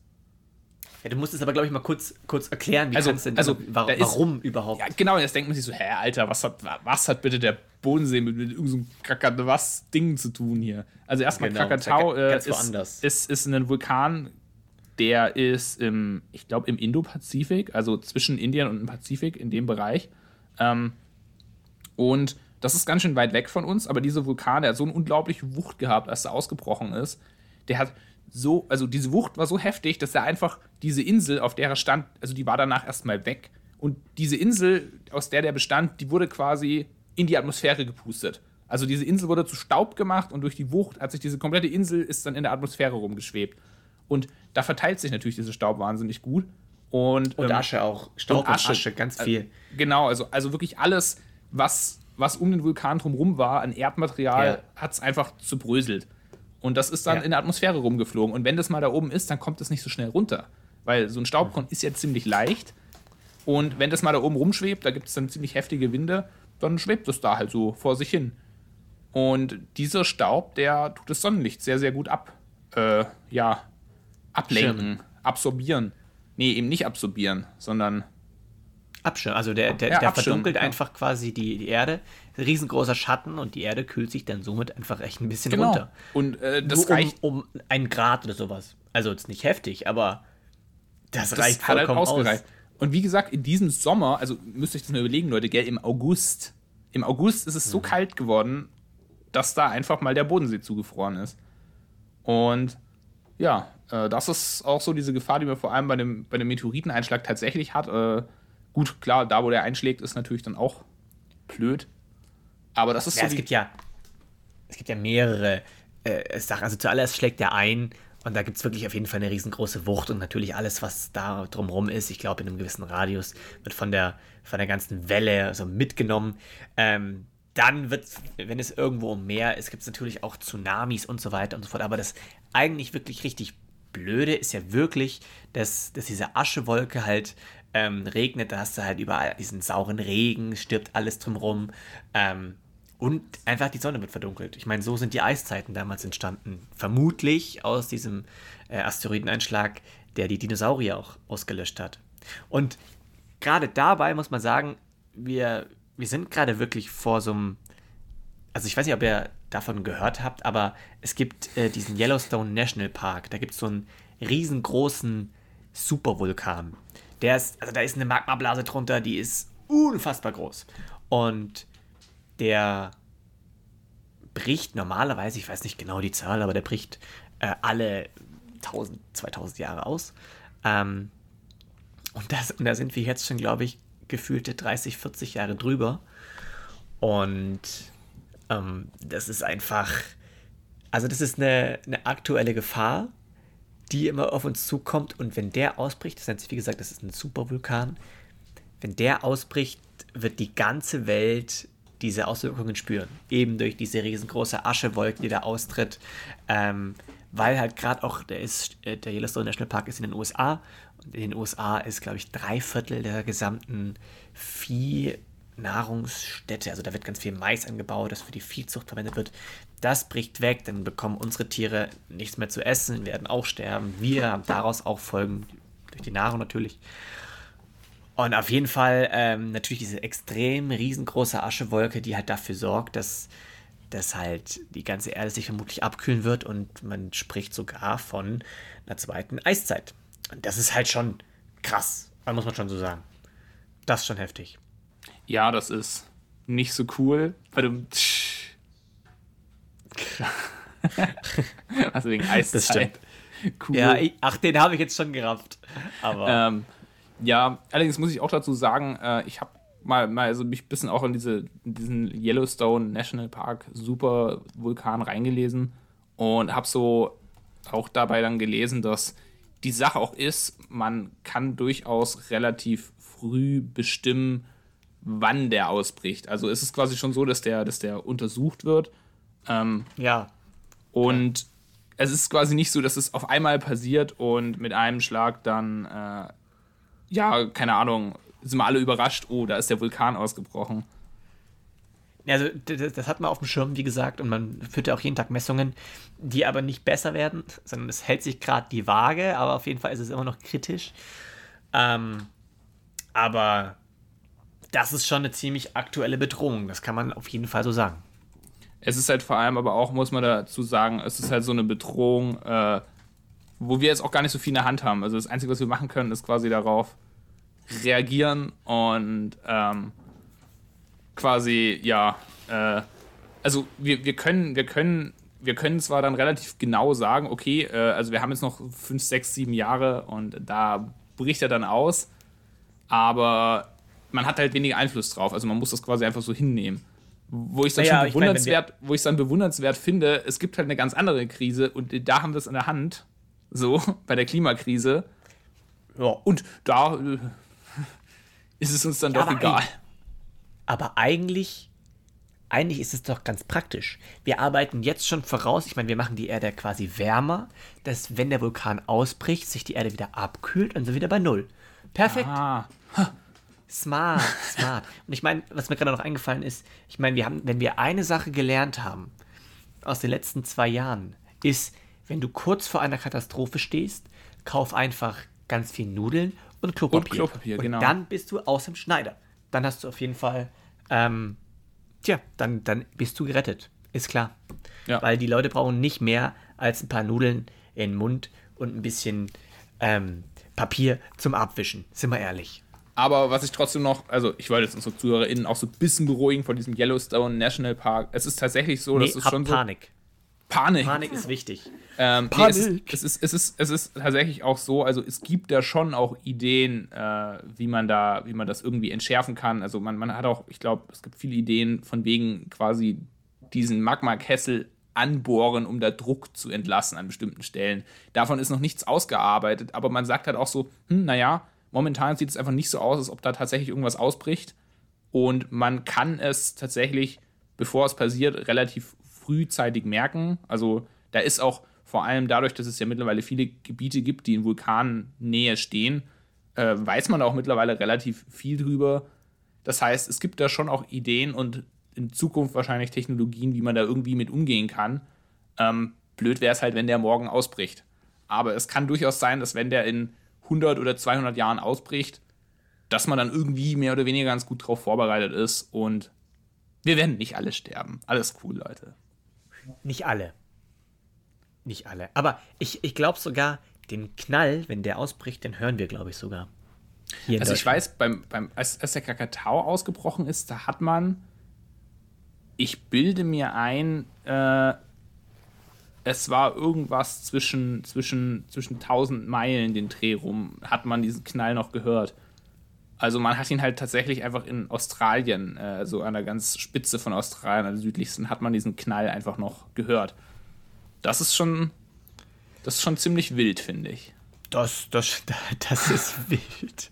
Ja, du musst es aber, glaube ich, mal kurz, kurz erklären, wie Also- kannst denn, also, wa da ist- warum überhaupt? Ja, genau, jetzt denkt man sich so, hä, Alter, was hat, was hat bitte der Bodensee mit, mit irgendeinem Krakatau, was Ding zu tun hier? Also erstmal Genau, Krakatau äh, woanders. ist, ist, ist ein Vulkan, der ist im, ich glaube, im Indo-Pazifik, also zwischen Indien und dem Pazifik, in dem Bereich. Ähm, und das ist ganz schön weit weg von uns, aber dieser Vulkan, der hat so eine unglaubliche Wucht gehabt, als er ausgebrochen ist. Der hat so, also diese Wucht war so heftig, dass er einfach diese Insel, auf der er stand, also die war danach erstmal weg. Und diese Insel, aus der der bestand, die wurde quasi in die Atmosphäre gepustet. Also diese Insel wurde zu Staub gemacht und durch die Wucht hat sich diese komplette Insel ist dann in der Atmosphäre rumgeschwebt. Und da verteilt sich natürlich dieser Staub wahnsinnig gut. Und, und ähm, Asche auch. Staub und Asche, und Asche ganz viel. Äh, genau, also, also wirklich alles, was, was um den Vulkan drumherum war, an Erdmaterial, ja. hat es einfach zerbröselt. Und das ist dann ja. in der Atmosphäre rumgeflogen. Und wenn das mal da oben ist, dann kommt es nicht so schnell runter. Weil so ein Staubkorn ist ja ziemlich leicht. Und wenn das mal da oben rumschwebt, da gibt es dann ziemlich heftige Winde, dann schwebt es da halt so vor sich hin. Und dieser Staub, der tut das Sonnenlicht sehr, sehr gut ab. Äh, ja, ablenken, Schirmen. absorbieren. Nee, eben nicht absorbieren, sondern Abschirmen. Also der, der, ja, der verdunkelt ja. einfach quasi die, die Erde. Riesengroßer Schatten und die Erde kühlt sich dann somit einfach echt ein bisschen genau. runter. Und äh, das Nur reicht um, um einen Grad oder sowas. Also jetzt nicht heftig, aber das, das reicht vollkommen halt ausgereicht. Aus. Und wie gesagt, in diesem Sommer, also müsst ihr euch das mal überlegen, Leute, gell, im August. Im August ist es mhm. so kalt geworden, dass da einfach mal der Bodensee zugefroren ist. Und ja, äh, das ist auch so diese Gefahr, die man vor allem bei dem, bei dem Meteoriteneinschlag tatsächlich hat. Äh, Gut, klar, da wo der einschlägt, ist natürlich dann auch blöd. Aber das ist ja, so. Es gibt ja, es gibt ja mehrere äh, Sachen. Also zuallererst schlägt er ein und da gibt es wirklich auf jeden Fall eine riesengroße Wucht und natürlich alles, was da drumherum ist. Ich glaube, in einem gewissen Radius wird von der, von der ganzen Welle so mitgenommen. Ähm, dann wird, wenn es irgendwo um Meer ist, gibt es natürlich auch Tsunamis und so weiter und so fort. Aber das eigentlich wirklich richtig Blöde ist ja wirklich, dass, dass diese Aschewolke halt ähm, regnet, da hast du halt überall diesen sauren Regen, stirbt alles drumherum. Ähm, und einfach die Sonne wird verdunkelt. Ich meine, so sind die Eiszeiten damals entstanden. Vermutlich aus diesem äh, Asteroideneinschlag, der die Dinosaurier auch ausgelöscht hat. Und gerade dabei muss man sagen, wir, wir sind gerade wirklich vor so einem. Also, ich weiß nicht, ob ihr davon gehört habt, aber es gibt äh, diesen Yellowstone National Park. Da gibt es so einen riesengroßen Supervulkan. Der ist, also da ist eine Magmablase drunter, die ist unfassbar groß. Und der bricht normalerweise, ich weiß nicht genau die Zahl, aber der bricht äh, alle 1000, 2000 Jahre aus. Ähm, und, das, und da sind wir jetzt schon, glaube ich, gefühlte 30, 40 Jahre drüber. Und ähm, das ist einfach, also das ist eine, eine aktuelle Gefahr, die immer auf uns zukommt. Und wenn der ausbricht, das heißt, wie gesagt, das ist ein Supervulkan, wenn der ausbricht, wird die ganze Welt diese Auswirkungen spüren. Eben durch diese riesengroße Aschewolke, die da austritt. Ähm, weil halt gerade auch, der, ist, äh, der Yellowstone National Park ist in den USA. Und in den USA ist, glaube ich, drei Viertel der gesamten Viehnahrungsstätte. Also da wird ganz viel Mais angebaut, das für die Viehzucht verwendet wird das bricht weg, dann bekommen unsere Tiere nichts mehr zu essen, werden auch sterben. Wir haben daraus auch Folgen, durch die Nahrung natürlich. Und auf jeden Fall ähm, natürlich diese extrem riesengroße Aschewolke, die halt dafür sorgt, dass, dass halt die ganze Erde sich vermutlich abkühlen wird und man spricht sogar von einer zweiten Eiszeit. Und das ist halt schon krass, muss man schon so sagen. Das ist schon heftig. Ja, das ist nicht so cool. Weil du also wegen Eiszeit. Cool. Ja, ich, ach, den habe ich jetzt schon gerafft. Aber. Ähm, ja, allerdings muss ich auch dazu sagen, äh, ich habe mal, mal so mich ein bisschen auch in, diese, in diesen Yellowstone National Park Super Vulkan reingelesen und habe so auch dabei dann gelesen, dass die Sache auch ist, man kann durchaus relativ früh bestimmen, wann der ausbricht. Also ist es quasi schon so, dass der, dass der untersucht wird ähm, ja. Und es ist quasi nicht so, dass es auf einmal passiert und mit einem Schlag dann, äh, ja, keine Ahnung, sind wir alle überrascht, oh, da ist der Vulkan ausgebrochen. Also, das, hat man auf dem Schirm, wie gesagt, und man führt ja auch jeden Tag Messungen, die aber nicht besser werden, sondern es hält sich gerade die Waage, aber auf jeden Fall ist es immer noch kritisch. Ähm, aber das ist schon eine ziemlich aktuelle Bedrohung, das kann man auf jeden Fall so sagen es ist halt vor allem aber auch, muss man dazu sagen, es ist halt so eine Bedrohung, äh, wo wir jetzt auch gar nicht so viel in der Hand haben. Also das Einzige, was wir machen können, ist quasi darauf reagieren und ähm, quasi, ja, äh, also wir, wir können, wir können wir können zwar dann relativ genau sagen, okay, äh, also wir haben jetzt noch fünf, sechs, sieben Jahre und da bricht er dann aus, aber man hat halt weniger Einfluss drauf. Also man muss das quasi einfach so hinnehmen. Wo ich es dann Naja, schon ich mein, bewundernswert, wo ich dann bewundernswert finde, es gibt halt eine ganz andere Krise und da haben wir es in der Hand. So, bei der Klimakrise. Ja. Und da äh, ist es uns dann Ja, doch aber egal. Aber eigentlich, eigentlich ist es doch ganz praktisch. Wir arbeiten jetzt schon voraus, ich meine, wir machen die Erde quasi wärmer, dass wenn der Vulkan ausbricht, sich die Erde wieder abkühlt und so wieder bei Null. Perfekt. Ah, Smart, smart. Und ich meine, was mir gerade noch eingefallen ist, ich meine, wir haben, wenn wir eine Sache gelernt haben aus den letzten zwei Jahren, ist, wenn du kurz vor einer Katastrophe stehst, kauf einfach ganz viel Nudeln und Klopapier. Klopapier, und genau. dann bist du aus dem Schneider. Dann hast du auf jeden Fall, ähm, tja, dann, dann bist du gerettet. Ist klar. Ja. Weil die Leute brauchen nicht mehr als ein paar Nudeln in den Mund und ein bisschen ähm, Papier zum Abwischen. Sind wir ehrlich. Aber was ich trotzdem noch, also ich wollte jetzt unsere ZuhörerInnen auch so ein bisschen beruhigen von diesem Yellowstone National Park. Es ist tatsächlich so, Nee, dass es schon so. Panik. Panik. Panik ist wichtig. Ähm, nee, Panik. es, ist, es, ist, es, ist, es ist tatsächlich auch so, also es gibt da schon auch Ideen, äh, wie man da, wie man das irgendwie entschärfen kann. Also man, man hat auch, ich glaube, es gibt viele Ideen von wegen quasi diesen Magma-Kessel anbohren, um da Druck zu entlassen an bestimmten Stellen. Davon ist noch nichts ausgearbeitet, aber man sagt halt auch so, hm, naja, momentan sieht es einfach nicht so aus, als ob da tatsächlich irgendwas ausbricht. Und man kann es tatsächlich, bevor es passiert, relativ frühzeitig merken. Also da ist auch vor allem dadurch, dass es ja mittlerweile viele Gebiete gibt, die in Vulkannähe stehen, äh, weiß man auch mittlerweile relativ viel drüber. Das heißt, es gibt da schon auch Ideen und in Zukunft wahrscheinlich Technologien, wie man da irgendwie mit umgehen kann. Ähm, blöd wäre es halt, wenn der morgen ausbricht. Aber es kann durchaus sein, dass wenn der in 100 oder 200 Jahren ausbricht, dass man dann irgendwie mehr oder weniger ganz gut drauf vorbereitet ist und wir werden nicht alle sterben. Alles cool, Leute. Nicht alle. Nicht alle. Aber ich, ich glaube sogar, den Knall, wenn der ausbricht, den hören wir, glaube ich, sogar. Also ich weiß, beim, beim, als, als der Kakatau ausgebrochen ist, da hat man, ich bilde mir ein, äh, es war irgendwas zwischen, zwischen, zwischen 1000 Meilen den Dreh rum, hat man diesen Knall noch gehört. Also man hat ihn halt tatsächlich einfach in Australien, äh, so an der ganz Spitze von Australien, an der südlichsten, hat man diesen Knall einfach noch gehört. Das ist schon, das ist schon ziemlich wild, finde ich. Das, das, das ist wild.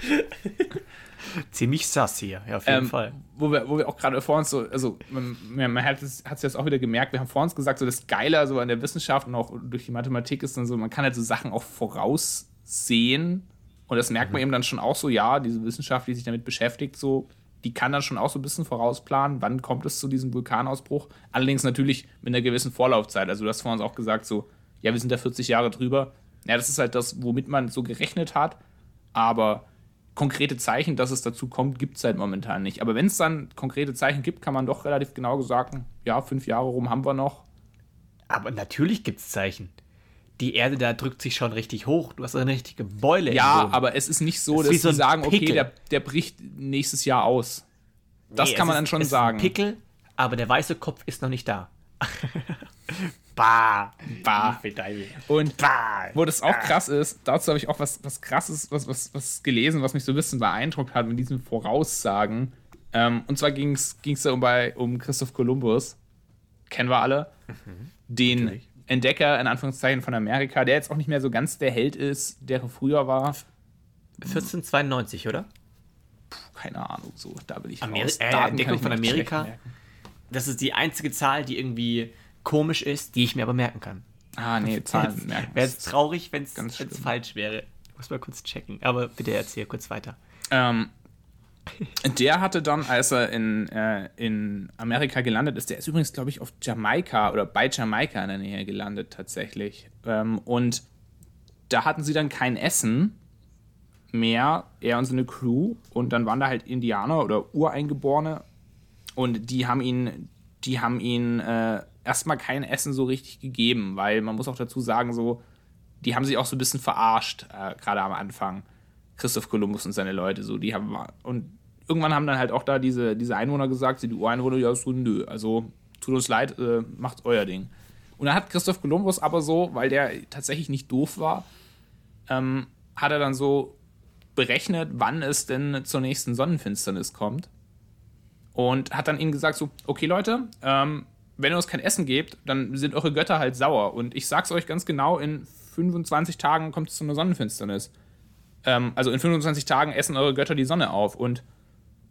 Ziemlich sass hier, ja, auf jeden Ähm, Fall. Wo wir, wo wir auch gerade vor uns so, also man, man hat es hat's jetzt auch wieder gemerkt, wir haben vor uns gesagt, so das Geile so an der Wissenschaft und auch durch die Mathematik ist dann so, man kann halt so Sachen auch voraussehen und das merkt man eben dann schon auch so, ja, diese Wissenschaft, die sich damit beschäftigt, so, die kann dann schon auch so ein bisschen vorausplanen, wann kommt es zu diesem Vulkanausbruch. Allerdings natürlich mit einer gewissen Vorlaufzeit. Also du hast vor uns auch gesagt, so, ja, wir sind da 40 Jahre drüber. Ja, das ist halt das, womit man so gerechnet hat, aber konkrete Zeichen, dass es dazu kommt, gibt es halt momentan nicht. Aber wenn es dann konkrete Zeichen gibt, kann man doch relativ genau sagen, ja, fünf Jahre rum haben wir noch. Aber natürlich gibt es Zeichen. Die Erde da drückt sich schon richtig hoch. Du hast eine richtige Beule. Ja, aber es ist nicht so, Das dass sie so sagen, okay, Pickel. der, der bricht nächstes Jahr aus. Das Nee, kann man ist- dann schon es sagen. Ist ein Pickel, aber der weiße Kopf ist noch nicht da. bah. Bah. Und Bah. wo das auch krass ist, dazu habe ich auch was, was krasses, was, was, was gelesen, was mich so ein bisschen beeindruckt hat mit diesen Voraussagen. Ähm, und zwar ging es da um, bei, um Christoph Kolumbus. Kennen wir alle. Den natürlich. Entdecker, in Anführungszeichen, von Amerika, der jetzt auch nicht mehr so ganz der Held ist, der er früher war. 1492, oder? Keine Ahnung, so, da will ich Ameri raus. äh, Entdeckung ich von Amerika. Das ist die einzige Zahl, die irgendwie komisch ist, die ich mir aber merken kann. Ah, nee, Zahlen merken. Wäre es traurig, wenn es falsch wäre. Muss mal kurz checken. Aber bitte erzähl kurz weiter. Ähm, der hatte dann, als er in, äh, in Amerika gelandet ist, der ist übrigens, glaube ich, auf Jamaika oder bei Jamaika in der Nähe gelandet tatsächlich. Ähm, und da hatten sie dann kein Essen mehr, er und seine Crew. Und dann waren da halt Indianer oder Ureingeborene. Und die haben ihn, die haben ihn äh, erstmal kein Essen so richtig gegeben, weil man muss auch dazu sagen, so, die haben sich auch so ein bisschen verarscht, äh, gerade am Anfang. Christoph Kolumbus und seine Leute, so, die haben, und irgendwann haben dann halt auch da diese, diese Einwohner gesagt, die Ureinwohner, ja, so, nö, also, tut uns leid, äh, macht euer Ding. Und dann hat Christoph Kolumbus aber so, weil der tatsächlich nicht doof war, ähm, hat er dann so berechnet, wann es denn zur nächsten Sonnenfinsternis kommt. Und hat dann ihnen gesagt: so, okay, Leute, ähm, wenn ihr uns kein Essen gebt, dann sind eure Götter halt sauer. Und ich sag's euch ganz genau, in 25 Tagen kommt es zu einer Sonnenfinsternis. Ähm, also in 25 Tagen essen eure Götter die Sonne auf. Und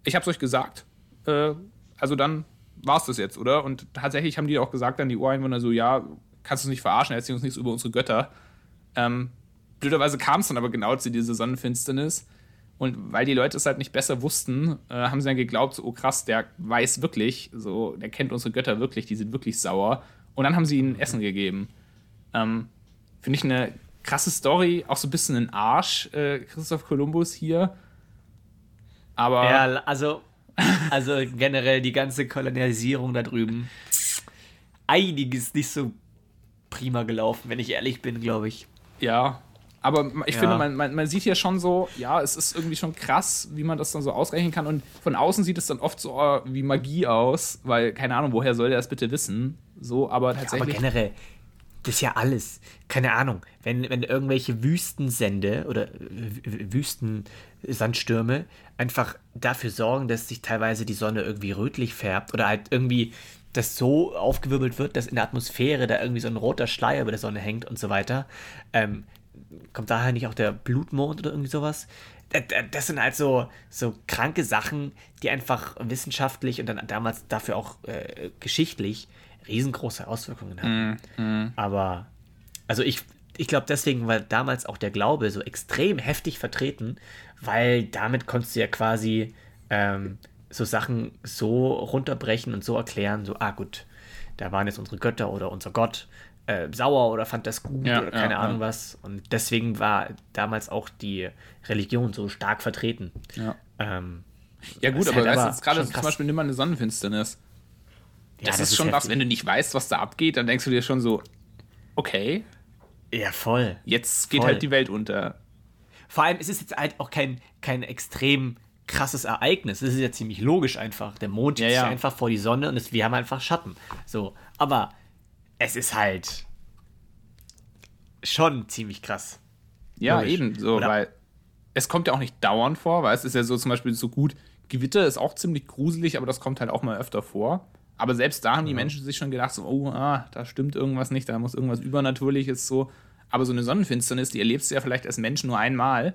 ich hab's euch gesagt. Äh, also dann war's das jetzt, oder? Und tatsächlich haben die auch gesagt, dann die Ureinwohner so, ja, kannst du uns nicht verarschen, erzähl uns nichts über unsere Götter. Ähm, blöderweise kam es dann aber genau zu dieser Sonnenfinsternis. Und weil die Leute es halt nicht besser wussten, äh, haben sie dann geglaubt, so, oh krass, der weiß wirklich, so, der kennt unsere Götter wirklich, die sind wirklich sauer. Und dann haben sie ihnen Essen gegeben. Ähm, Finde ich eine krasse Story, auch so ein bisschen ein Arsch, äh, Christoph Kolumbus hier. Aber. Ja, also, also generell die ganze Kolonialisierung da drüben. Einiges nicht so prima gelaufen, wenn ich ehrlich bin, glaube ich. Ja, aber ich ja. finde, man, man, man, sieht hier schon so, ja, es ist irgendwie schon krass, wie man das dann so ausrechnen kann. Und von außen sieht es dann oft so uh, wie Magie aus, weil, keine Ahnung, woher soll der das bitte wissen? So, aber tatsächlich. Ja, aber generell, das ist ja alles. Keine Ahnung, wenn, wenn irgendwelche Wüstensände oder Wüstensandsstürme einfach dafür sorgen, dass sich teilweise die Sonne irgendwie rötlich färbt oder halt irgendwie das so aufgewirbelt wird, dass in der Atmosphäre da irgendwie so ein roter Schleier über der Sonne hängt und so weiter, ähm, kommt daher nicht auch der Blutmond oder irgendwie sowas? Das sind halt so, so kranke Sachen, die einfach wissenschaftlich und dann damals dafür auch äh, geschichtlich riesengroße Auswirkungen hatten. Mm, mm. Aber, also ich, ich glaube, deswegen war damals auch der Glaube so extrem heftig vertreten, weil damit konntest du ja quasi ähm, so Sachen so runterbrechen und so erklären, so, ah gut, da waren jetzt unsere Götter oder unser Gott äh, sauer oder fand das gut ja, oder keine ja, Ahnung ja. was. Und deswegen war damals auch die Religion so stark vertreten. Ja, ähm, ja gut, aber, halt aber jetzt gerade zum Beispiel nimm mal eine Sonnenfinsternis. Das, das ist, ist schon was, wenn du nicht weißt, was da abgeht, dann denkst du dir schon so, okay. Ja, voll. Jetzt geht voll. halt die Welt unter. Vor allem ist es jetzt halt auch kein, kein extrem krasses Ereignis. Es ist ja ziemlich logisch einfach. Der Mond ja, ist ja. einfach vor die Sonne und es, wir haben einfach Schatten. So, aber es ist halt schon ziemlich krass. Ja, Logisch. eben so, Oder? weil es kommt ja auch nicht dauernd vor, weil es ist ja so zum Beispiel so gut, Gewitter ist auch ziemlich gruselig, aber das kommt halt auch mal öfter vor. Aber selbst da haben die Menschen sich schon gedacht, so, oh, ah, da stimmt irgendwas nicht, da muss irgendwas Übernatürliches so. Aber so eine Sonnenfinsternis, die erlebst du ja vielleicht als Mensch nur einmal.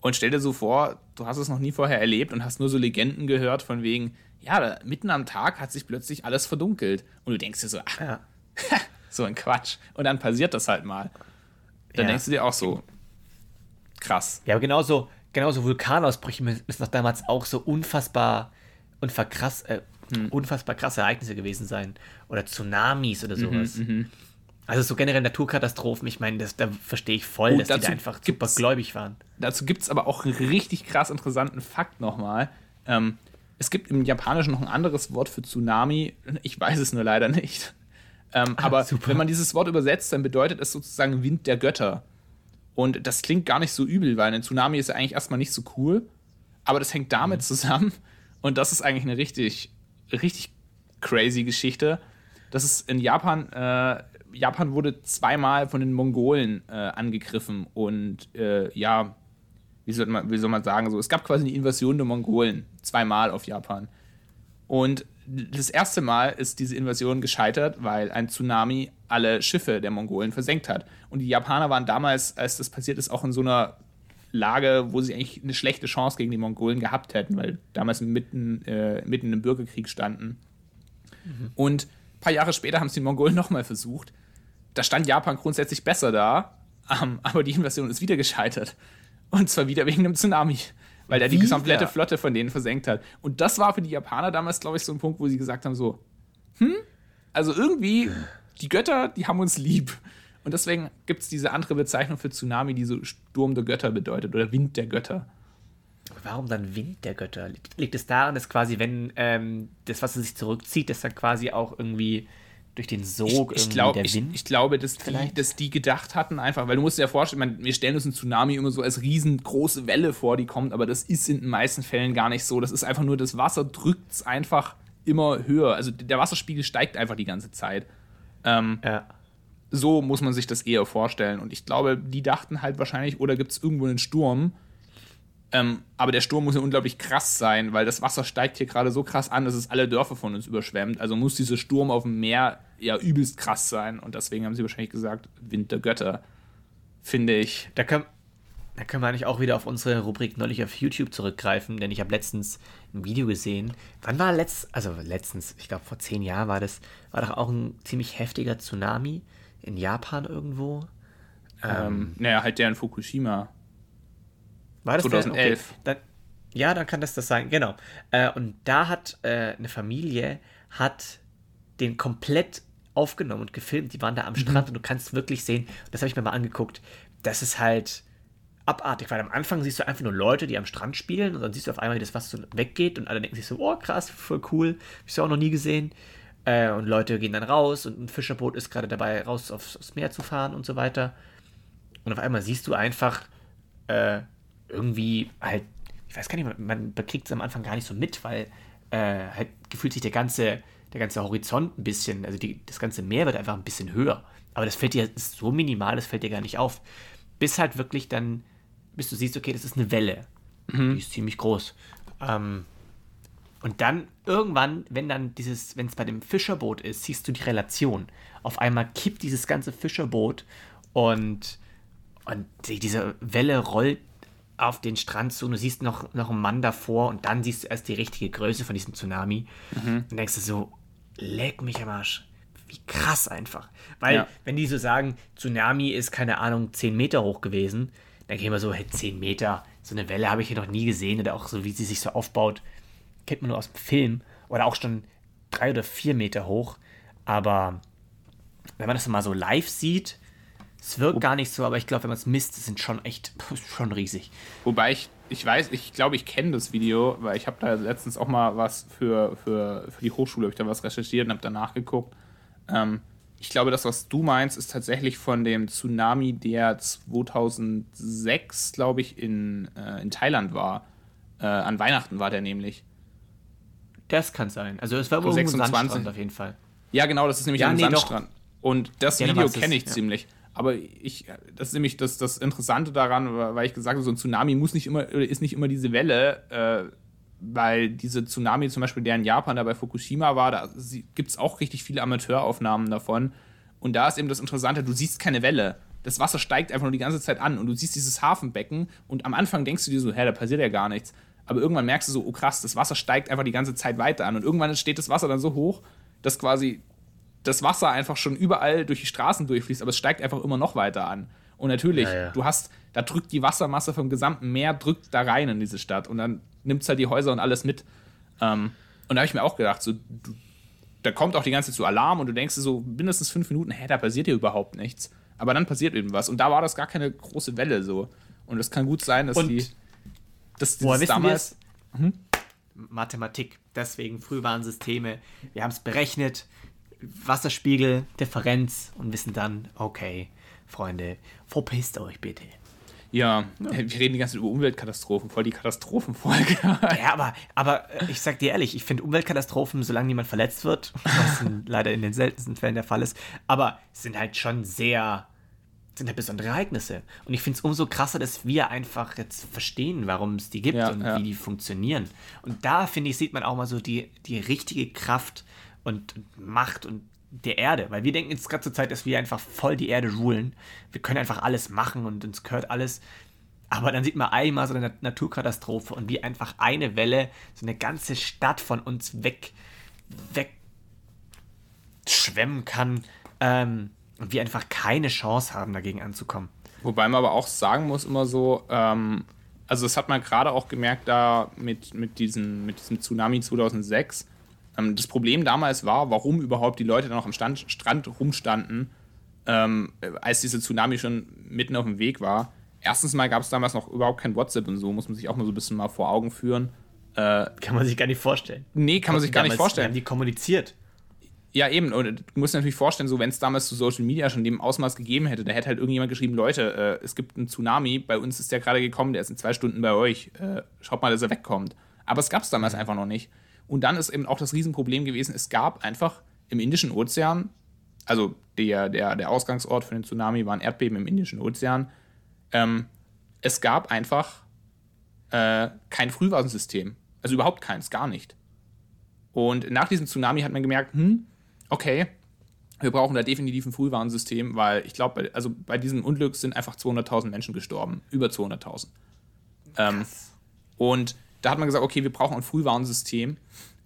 Und stell dir so vor, du hast es noch nie vorher erlebt und hast nur so Legenden gehört von wegen, ja, mitten am Tag hat sich plötzlich alles verdunkelt. Und du denkst dir so, ach, ja. so ein Quatsch. Und dann passiert das halt mal. Dann ja. denkst du dir auch so, krass. Ja, aber genauso, genauso Vulkanausbrüche müssen doch damals auch so unfassbar, unfassbar krass, äh, hm. unfassbar krasse Ereignisse gewesen sein. Oder Tsunamis oder mhm, sowas. Mhm, also so generell Naturkatastrophen, ich meine, da verstehe ich voll, oh, dass die da einfach super gläubig waren. Dazu gibt es aber auch einen richtig krass interessanten Fakt nochmal. Ähm, es gibt im Japanischen noch ein anderes Wort für Tsunami. Ich weiß es nur leider nicht. Ähm, ah, aber super. wenn man dieses Wort übersetzt, dann bedeutet es sozusagen Wind der Götter. Und das klingt gar nicht so übel, weil ein Tsunami ist ja eigentlich erstmal nicht so cool. Aber das hängt damit mhm. zusammen. Und das ist eigentlich eine richtig, richtig crazy Geschichte. Das ist in Japan, äh, Japan wurde zweimal von den Mongolen äh, angegriffen und äh, ja, wie soll, man, wie soll man sagen, so, es gab quasi eine Invasion der Mongolen zweimal auf Japan. Und das erste Mal ist diese Invasion gescheitert, weil ein Tsunami alle Schiffe der Mongolen versenkt hat. Und die Japaner waren damals, als das passiert ist, auch in so einer Lage, wo sie eigentlich eine schlechte Chance gegen die Mongolen gehabt hätten, weil damals mitten, äh, mitten im Bürgerkrieg standen. Mhm. Und ein paar Jahre später haben es die Mongolen nochmal versucht. Da stand Japan grundsätzlich besser da, ähm, aber die Invasion ist wieder gescheitert. Und zwar wieder wegen einem Tsunami weil er die komplette Flotte von denen versenkt hat. Und das war für die Japaner damals, glaube ich, so ein Punkt, wo sie gesagt haben: so, hm, also irgendwie, die Götter, die haben uns lieb. Und deswegen gibt es diese andere Bezeichnung für Tsunami, die so Sturm der Götter bedeutet oder Wind der Götter. Warum dann Wind der Götter? Liegt, es daran, dass quasi, wenn ähm, das Wasser sich zurückzieht, dass dann quasi auch irgendwie durch den Sog ich, ich glaub, der Wind? Ich, ich glaube, dass die, dass die gedacht hatten einfach, weil du musst dir ja vorstellen, man, wir stellen uns einen Tsunami immer so als riesengroße Welle vor, die kommt, aber das ist in den meisten Fällen gar nicht so. Das ist einfach nur, das Wasser drückt es einfach immer höher. Also der Wasserspiegel steigt einfach die ganze Zeit. Ähm, ja. so muss man sich das eher vorstellen. Und ich glaube, die dachten halt wahrscheinlich, oder gibt es irgendwo einen Sturm? Ähm, aber der Sturm muss ja unglaublich krass sein, weil das Wasser steigt hier gerade so krass an, dass es alle Dörfer von uns überschwemmt. Also muss dieser Sturm auf dem Meer ja übelst krass sein. Und deswegen haben sie wahrscheinlich gesagt, Wind der Götter. Finde ich. Da können, da können wir eigentlich auch wieder auf unsere Rubrik neulich auf YouTube zurückgreifen, denn ich habe letztens ein Video gesehen. Wann war letztens, also letztens, ich glaube vor zehn Jahren war das, war doch auch ein ziemlich heftiger Tsunami in Japan irgendwo. Ähm, naja, halt der in Fukushima. War das 2011. Okay. Dann, ja, dann kann das das sein, genau. Äh, und da hat äh, eine Familie hat den komplett aufgenommen und gefilmt. Die waren da am mhm. Strand und du kannst wirklich sehen, das habe ich mir mal angeguckt, das ist halt abartig, weil am Anfang siehst du einfach nur Leute, die am Strand spielen und dann siehst du auf einmal, wie das Wasser so weggeht und alle denken sich so, oh krass, voll cool, hab ich so auch noch nie gesehen. Äh, und Leute gehen dann raus und ein Fischerboot ist gerade dabei, raus aufs, aufs, Meer zu fahren und so weiter. Und auf einmal siehst du einfach äh, irgendwie halt, ich weiß gar nicht, man, bekriegt es am Anfang gar nicht so mit, weil äh, halt gefühlt sich der ganze, der ganze Horizont ein bisschen, also die, das ganze Meer wird einfach ein bisschen höher. Aber das fällt dir, das ist so minimal, das fällt dir gar nicht auf. Bis halt wirklich dann, bis du siehst, okay, das ist eine Welle. Mhm. Die ist ziemlich groß. Ähm, und dann irgendwann, wenn dann dieses, wenn es bei dem Fischerboot ist, siehst du die Relation. Auf einmal kippt dieses ganze Fischerboot und, und diese Welle rollt auf den Strand zu und du siehst noch, noch einen Mann davor und dann siehst du erst die richtige Größe von diesem Tsunami mhm. und denkst du so, leck mich am Arsch. Wie krass einfach. Weil, ja. wenn die so sagen, Tsunami ist, keine Ahnung, 10 Meter hoch gewesen, dann gehen wir so, hey, 10 Meter, so eine Welle habe ich hier noch nie gesehen oder auch so, wie sie sich so aufbaut, kennt man nur aus dem Film oder auch schon drei oder vier Meter hoch. Aber wenn man das mal so live sieht, es wirkt gar nicht so, aber ich glaube, wenn man es misst, sind schon echt schon riesig. Wobei ich, ich weiß, ich glaube, ich kenne das Video, weil ich habe da letztens auch mal was für, für, für die Hochschule, habe ich da was recherchiert und habe da nachgeguckt. Ähm, ich glaube, das, was du meinst, ist tatsächlich von dem Tsunami, der 2006, glaube ich, in, äh, in Thailand war. Äh, an Weihnachten war der nämlich. Das kann sein. Also es war wohl ein Sandstrand auf jeden Fall. Ja, genau, das ist nämlich ja, ein nee, Sandstrand. Doch. Und das ja, Video kenne ich ja. ziemlich. Aber ich, das ist nämlich das, das Interessante daran, weil ich gesagt habe, so ein Tsunami muss nicht immer, ist nicht immer diese Welle, äh, weil diese Tsunami zum Beispiel, der in Japan, da bei Fukushima war, da gibt es auch richtig viele Amateuraufnahmen davon. Und da ist eben das Interessante, du siehst keine Welle. Das Wasser steigt einfach nur die ganze Zeit an und du siehst dieses Hafenbecken und am Anfang denkst du dir so, hä, da passiert ja gar nichts. Aber irgendwann merkst du so, oh krass, das Wasser steigt einfach die ganze Zeit weiter an und irgendwann steht das Wasser dann so hoch, dass quasi das Wasser einfach schon überall durch die Straßen durchfließt, aber es steigt einfach immer noch weiter an. Und natürlich, ja, ja. du hast, da drückt die Wassermasse vom gesamten Meer, drückt da rein in diese Stadt und dann nimmt es halt die Häuser und alles mit. Ähm, und da habe ich mir auch gedacht, so, du, da kommt auch die ganze Zeit so Alarm und du denkst so mindestens fünf Minuten, hä, da passiert hier überhaupt nichts. Aber dann passiert irgendwas. Und da war das gar keine große Welle so. Und es kann gut sein, dass und die. Dass das damals. Hm? Mathematik. Deswegen Frühwarnsysteme. Wir haben es berechnet. Wasserspiegel, Differenz und wissen dann, okay, Freunde, verpisst euch bitte. Ja, ja, wir reden die ganze Zeit über Umweltkatastrophen, voll die Katastrophenfolge. ja, aber, aber ich sag dir ehrlich, ich finde Umweltkatastrophen, solange niemand verletzt wird, was leider in den seltensten Fällen der Fall ist, aber sind halt schon sehr, sind halt besondere Ereignisse. Und ich finde es umso krasser, dass wir einfach jetzt verstehen, warum es die gibt ja, und ja. wie die funktionieren. Und da, finde ich, sieht man auch mal so die, die richtige Kraft und Macht und der Erde, weil wir denken jetzt gerade zur Zeit, dass wir einfach voll die Erde rulen. Wir können einfach alles machen und uns gehört alles. Aber dann sieht man einmal so eine Naturkatastrophe und wie einfach eine Welle so eine ganze Stadt von uns weg, weg schwemmen kann ähm, und wir einfach keine Chance haben, dagegen anzukommen. Wobei man aber auch sagen muss, immer so, ähm, also das hat man gerade auch gemerkt da mit, mit, diesen, mit diesem Tsunami 2006, ähm, das Problem damals war, warum überhaupt die Leute dann noch am Stand, Strand rumstanden, ähm, als diese Tsunami schon mitten auf dem Weg war. Erstens mal gab es damals noch überhaupt kein WhatsApp und so, muss man sich auch mal so ein bisschen mal vor Augen führen. Äh, kann man sich gar nicht vorstellen. Nee, kann man sich gar nicht vorstellen. Haben die kommuniziert? Ja, eben. Und du musst dir natürlich vorstellen, so wenn es damals zu Social Media schon dem Ausmaß gegeben hätte, da hätte halt irgendjemand geschrieben, Leute, äh, es gibt einen Tsunami, bei uns ist der gerade gekommen, der ist in zwei Stunden bei euch. Äh, schaut mal, dass er wegkommt. Aber es gab es damals mhm. einfach noch nicht. Und dann ist eben auch das Riesenproblem gewesen, es gab einfach im Indischen Ozean, also der, der, der Ausgangsort für den Tsunami war ein Erdbeben im Indischen Ozean. Ähm, es gab einfach äh, kein Frühwarnsystem. Also überhaupt keins, gar nicht. Und nach diesem Tsunami hat man gemerkt, hm, okay, wir brauchen da definitiv ein Frühwarnsystem, weil ich glaube, also bei diesem Unglück sind einfach 200.000 Menschen gestorben, über 200.000. Ähm, und da hat man gesagt, okay, wir brauchen ein Frühwarnsystem.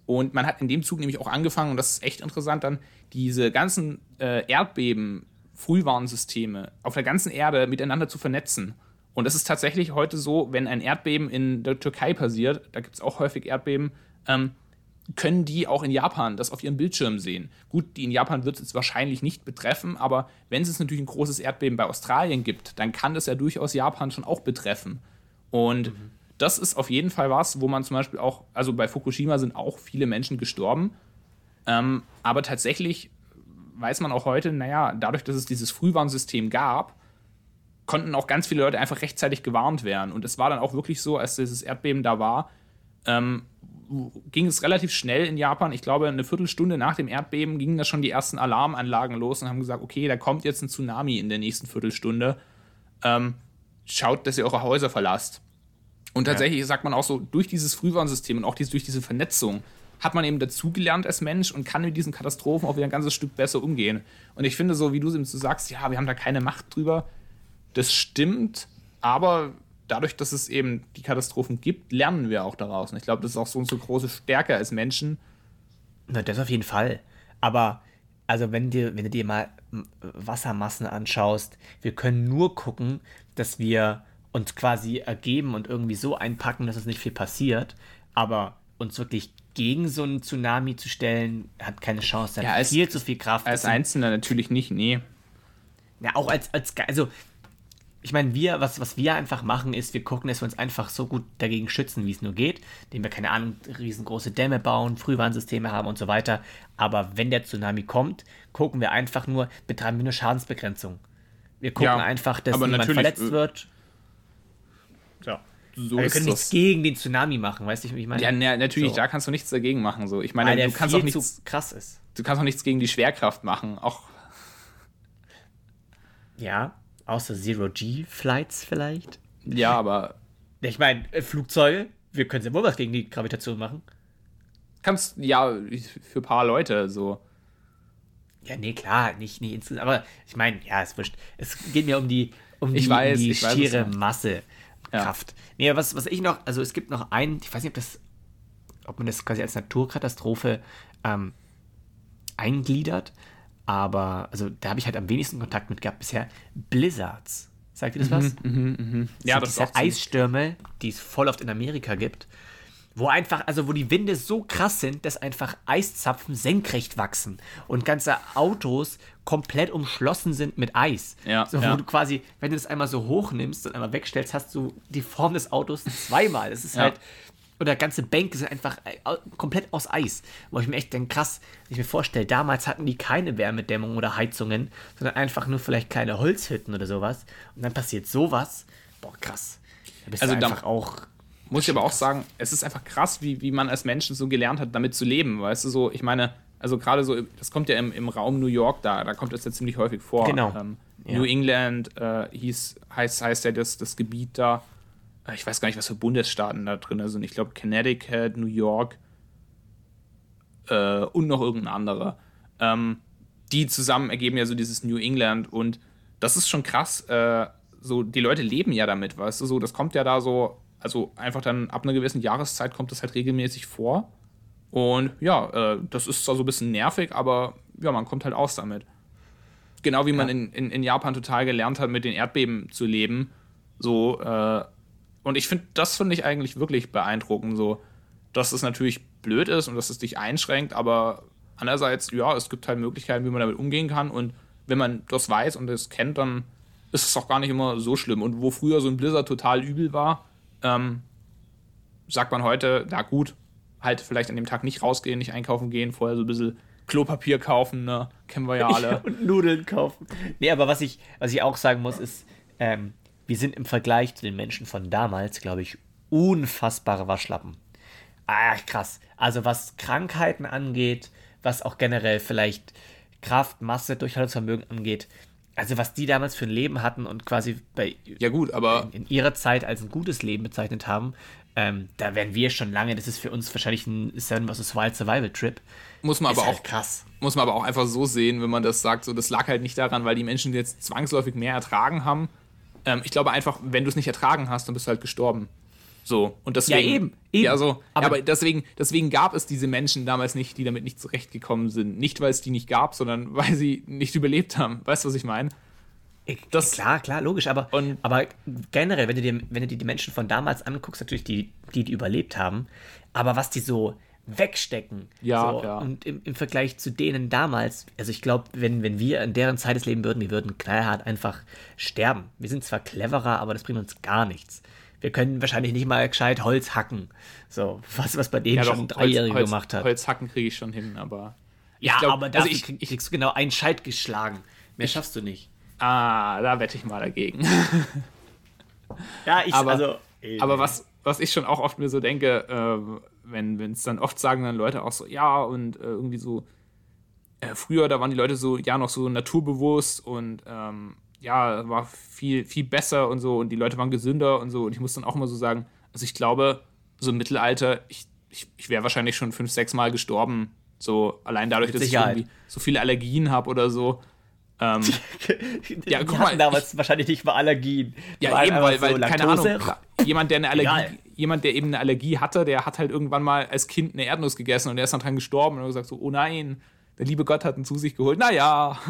Und man hat in dem Zug nämlich auch angefangen, und das ist echt interessant, dann diese ganzen äh, Erdbeben-Frühwarnsysteme auf der ganzen Erde miteinander zu vernetzen. Und es ist tatsächlich heute so, wenn ein Erdbeben in der Türkei passiert, da gibt es auch häufig Erdbeben, ähm, können die auch in Japan das auf ihrem Bildschirm sehen. Gut, die in Japan wird es jetzt wahrscheinlich nicht betreffen, aber wenn es natürlich ein großes Erdbeben bei Australien gibt, dann kann das ja durchaus Japan schon auch betreffen. Und mhm. Das ist auf jeden Fall was, wo man zum Beispiel auch, also bei Fukushima sind auch viele Menschen gestorben, ähm, aber tatsächlich weiß man auch heute, naja, dadurch, dass es dieses Frühwarnsystem gab, konnten auch ganz viele Leute einfach rechtzeitig gewarnt werden. Und es war dann auch wirklich so, als dieses Erdbeben da war, ähm, ging es relativ schnell in Japan. Ich glaube, eine Viertelstunde nach dem Erdbeben gingen da schon die ersten Alarmanlagen los und haben gesagt, okay, da kommt jetzt ein Tsunami in der nächsten Viertelstunde. Ähm, schaut, dass ihr eure Häuser verlasst. Und tatsächlich ja. sagt man auch so, durch dieses Frühwarnsystem und auch diese, durch diese Vernetzung hat man eben dazugelernt als Mensch und kann mit diesen Katastrophen auch wieder ein ganzes Stück besser umgehen. Und ich finde, so wie du so sagst, ja, wir haben da keine Macht drüber, das stimmt, aber dadurch, dass es eben die Katastrophen gibt, lernen wir auch daraus. Und ich glaube, das ist auch so unsere große Stärke als Menschen. Na, das auf jeden Fall. Aber, also, wenn, dir, wenn du dir mal Wassermassen anschaust, wir können nur gucken, dass wir uns quasi ergeben und irgendwie so einpacken, dass es nicht viel passiert. Aber uns wirklich gegen so einen Tsunami zu stellen, hat keine Chance. Ja, als, viel zu viel Kraft. Als Einzelner natürlich nicht, nee. Ja, auch als, als also ich meine, wir, was, was wir einfach machen, ist, wir gucken, dass wir uns einfach so gut dagegen schützen, wie es nur geht, indem wir, keine Ahnung, riesengroße Dämme bauen, Frühwarnsysteme haben und so weiter. Aber wenn der Tsunami kommt, gucken wir einfach nur, betreiben wir eine Schadensbegrenzung. Wir gucken ja, einfach, dass niemand verletzt äh, wird. Ja. So wir können nichts gegen den Tsunami machen, weißt du, ich meine? Ja, na, natürlich, so. da kannst du nichts dagegen machen. So. Ich meine, du kannst auch nichts krass ist. Du kannst auch nichts gegen die Schwerkraft machen. Auch. Ja, Außer Zero-G-Flights vielleicht. Ja, aber. Ich meine, äh, Flugzeuge, wir können ja wohl was gegen die Gravitation machen. Kannst, ja, für ein paar Leute so. Ja, nee, klar, nicht, nicht insgesamt. Aber ich meine, ja, ist wurscht. Es geht mir um die, um die, weiß, um die schiere weiß, Masse. Kraft. Ja. Nee, was, was ich noch, also es gibt noch einen, ich weiß nicht, ob das, ob man das quasi als Naturkatastrophe ähm, eingliedert, aber, also da habe ich halt am wenigsten Kontakt mit gehabt bisher. Blizzards. Sagt ihr das was? Mhm, mh, mh. Ja, das, das ist Eisstürme, die es voll oft in Amerika gibt. Wo einfach, also wo die Winde so krass sind, dass einfach Eiszapfen senkrecht wachsen und ganze Autos komplett umschlossen sind mit Eis. Ja, so, wo ja. du quasi, wenn du das einmal so hochnimmst und einmal wegstellst, hast du die Form des Autos zweimal. Das ist ja. halt oder ganze Bänke sind einfach äh, komplett aus Eis. Wo ich mir echt denke, krass, ich mir vorstelle, damals hatten die keine Wärmedämmung oder Heizungen, sondern einfach nur vielleicht kleine Holzhütten oder sowas. Und dann passiert sowas. Boah, krass. Da bist also du einfach auch. Muss ich aber auch sagen, es ist einfach krass, wie, wie man als Menschen so gelernt hat, damit zu leben. Weißt du, so, ich meine, also gerade so, das kommt ja im, im Raum New York da, da kommt das ja ziemlich häufig vor. Genau. Ähm, ja. New England äh, hieß, heißt, heißt ja das, das Gebiet da ich weiß gar nicht, was für Bundesstaaten da drin sind. Ich glaube Connecticut, New York äh, und noch irgendein anderer. Ähm, die zusammen ergeben ja so dieses New England und das ist schon krass. Äh, so, die Leute leben ja damit, weißt du, so, das kommt ja da so, also einfach dann ab einer gewissen Jahreszeit kommt das halt regelmäßig vor. Und ja, äh, das ist zwar so ein bisschen nervig, aber ja, man kommt halt aus damit. Genau wie man in, in, in Japan total gelernt hat, mit den Erdbeben zu leben. So, äh, und ich finde, das finde ich eigentlich wirklich beeindruckend, so, dass es natürlich blöd ist und dass es dich einschränkt, aber andererseits, ja, es gibt halt Möglichkeiten, wie man damit umgehen kann und wenn man das weiß und das kennt, dann ist es auch gar nicht immer so schlimm. Und wo früher so ein Blizzard total übel war, ähm, sagt man heute, na gut, halt vielleicht an dem Tag nicht rausgehen, nicht einkaufen gehen, vorher so ein bisschen Klopapier kaufen, ne? Kennen wir ja alle. und Nudeln kaufen. Nee, aber was ich, was ich auch sagen muss, ist, ähm, wir sind im Vergleich zu den Menschen von damals, glaube ich, unfassbare Waschlappen. Ach, krass. Also was Krankheiten angeht, was auch generell vielleicht Kraft, Masse, Durchhaltungsvermögen angeht. Also was die damals für ein Leben hatten und quasi bei ja gut, aber in, in ihrer Zeit als ein gutes Leben bezeichnet haben, ähm, da wären wir schon lange. Das ist für uns wahrscheinlich ein Seven vs. Wild Survival Trip. Muss man ist aber halt auch krass. muss man aber auch einfach so sehen, wenn man das sagt. So, das lag halt nicht daran, weil die Menschen jetzt zwangsläufig mehr ertragen haben. Ähm, ich glaube einfach, wenn du es nicht ertragen hast, dann bist du halt gestorben. So und deswegen. Ja, eben, eben. Ja, so. Aber- Aber, deswegen, deswegen gab es diese Menschen damals nicht, die damit nicht zurechtgekommen sind. Nicht, weil es die nicht gab, sondern weil sie nicht überlebt haben. Weißt du, was ich meine? Das- klar, klar, logisch, aber, Und- aber generell, wenn du, dir, wenn du dir die Menschen von damals anguckst, natürlich die, die, die überlebt haben, aber was die so wegstecken, Ja, so, ja. und im, im Vergleich zu denen damals, also ich glaube, wenn, wenn wir in deren Zeit es leben würden, wir würden knallhart einfach sterben. Wir sind zwar cleverer, aber das bringt uns gar nichts. Wir können wahrscheinlich nicht mal gescheit Holz hacken, so, was, was bei denen schon ein Dreijähriger Holz, gemacht hat. Holzhacken kriege ich schon hin, aber. ja, glaub- aber also dafür ich- krieg, kriegst du genau einen Scheit geschlagen. Mehr schaffst du nicht. Ah, da wette ich mal dagegen. Ja, ich, Aber- also, Aber was, was ich schon auch oft mir so denke, äh, wenn es dann oft sagen dann Leute auch so, ja, und äh, irgendwie so, äh, früher, da waren die Leute so, ja, noch so naturbewusst und ähm, ja, war viel, viel besser und so und die Leute waren gesünder und so. Und ich muss dann auch immer so sagen, also ich glaube, so im Mittelalter, ich, ich, ich wäre wahrscheinlich schon fünf, sechs Mal gestorben. So allein dadurch, dass Sicherheit. ich irgendwie so viele Allergien habe oder so. Ähm, Ja, guck mal, damals wahrscheinlich nicht mal Allergien. Die Ja, waren eben, weil, weil so keine. Ahnung, jemand, der eine Egal. Allergie, jemand, der eben eine Allergie hatte, der hat halt irgendwann mal als Kind eine Erdnuss gegessen und der ist dann dran gestorben und hat gesagt so, oh nein, der liebe Gott hat ihn zu sich geholt. Naja.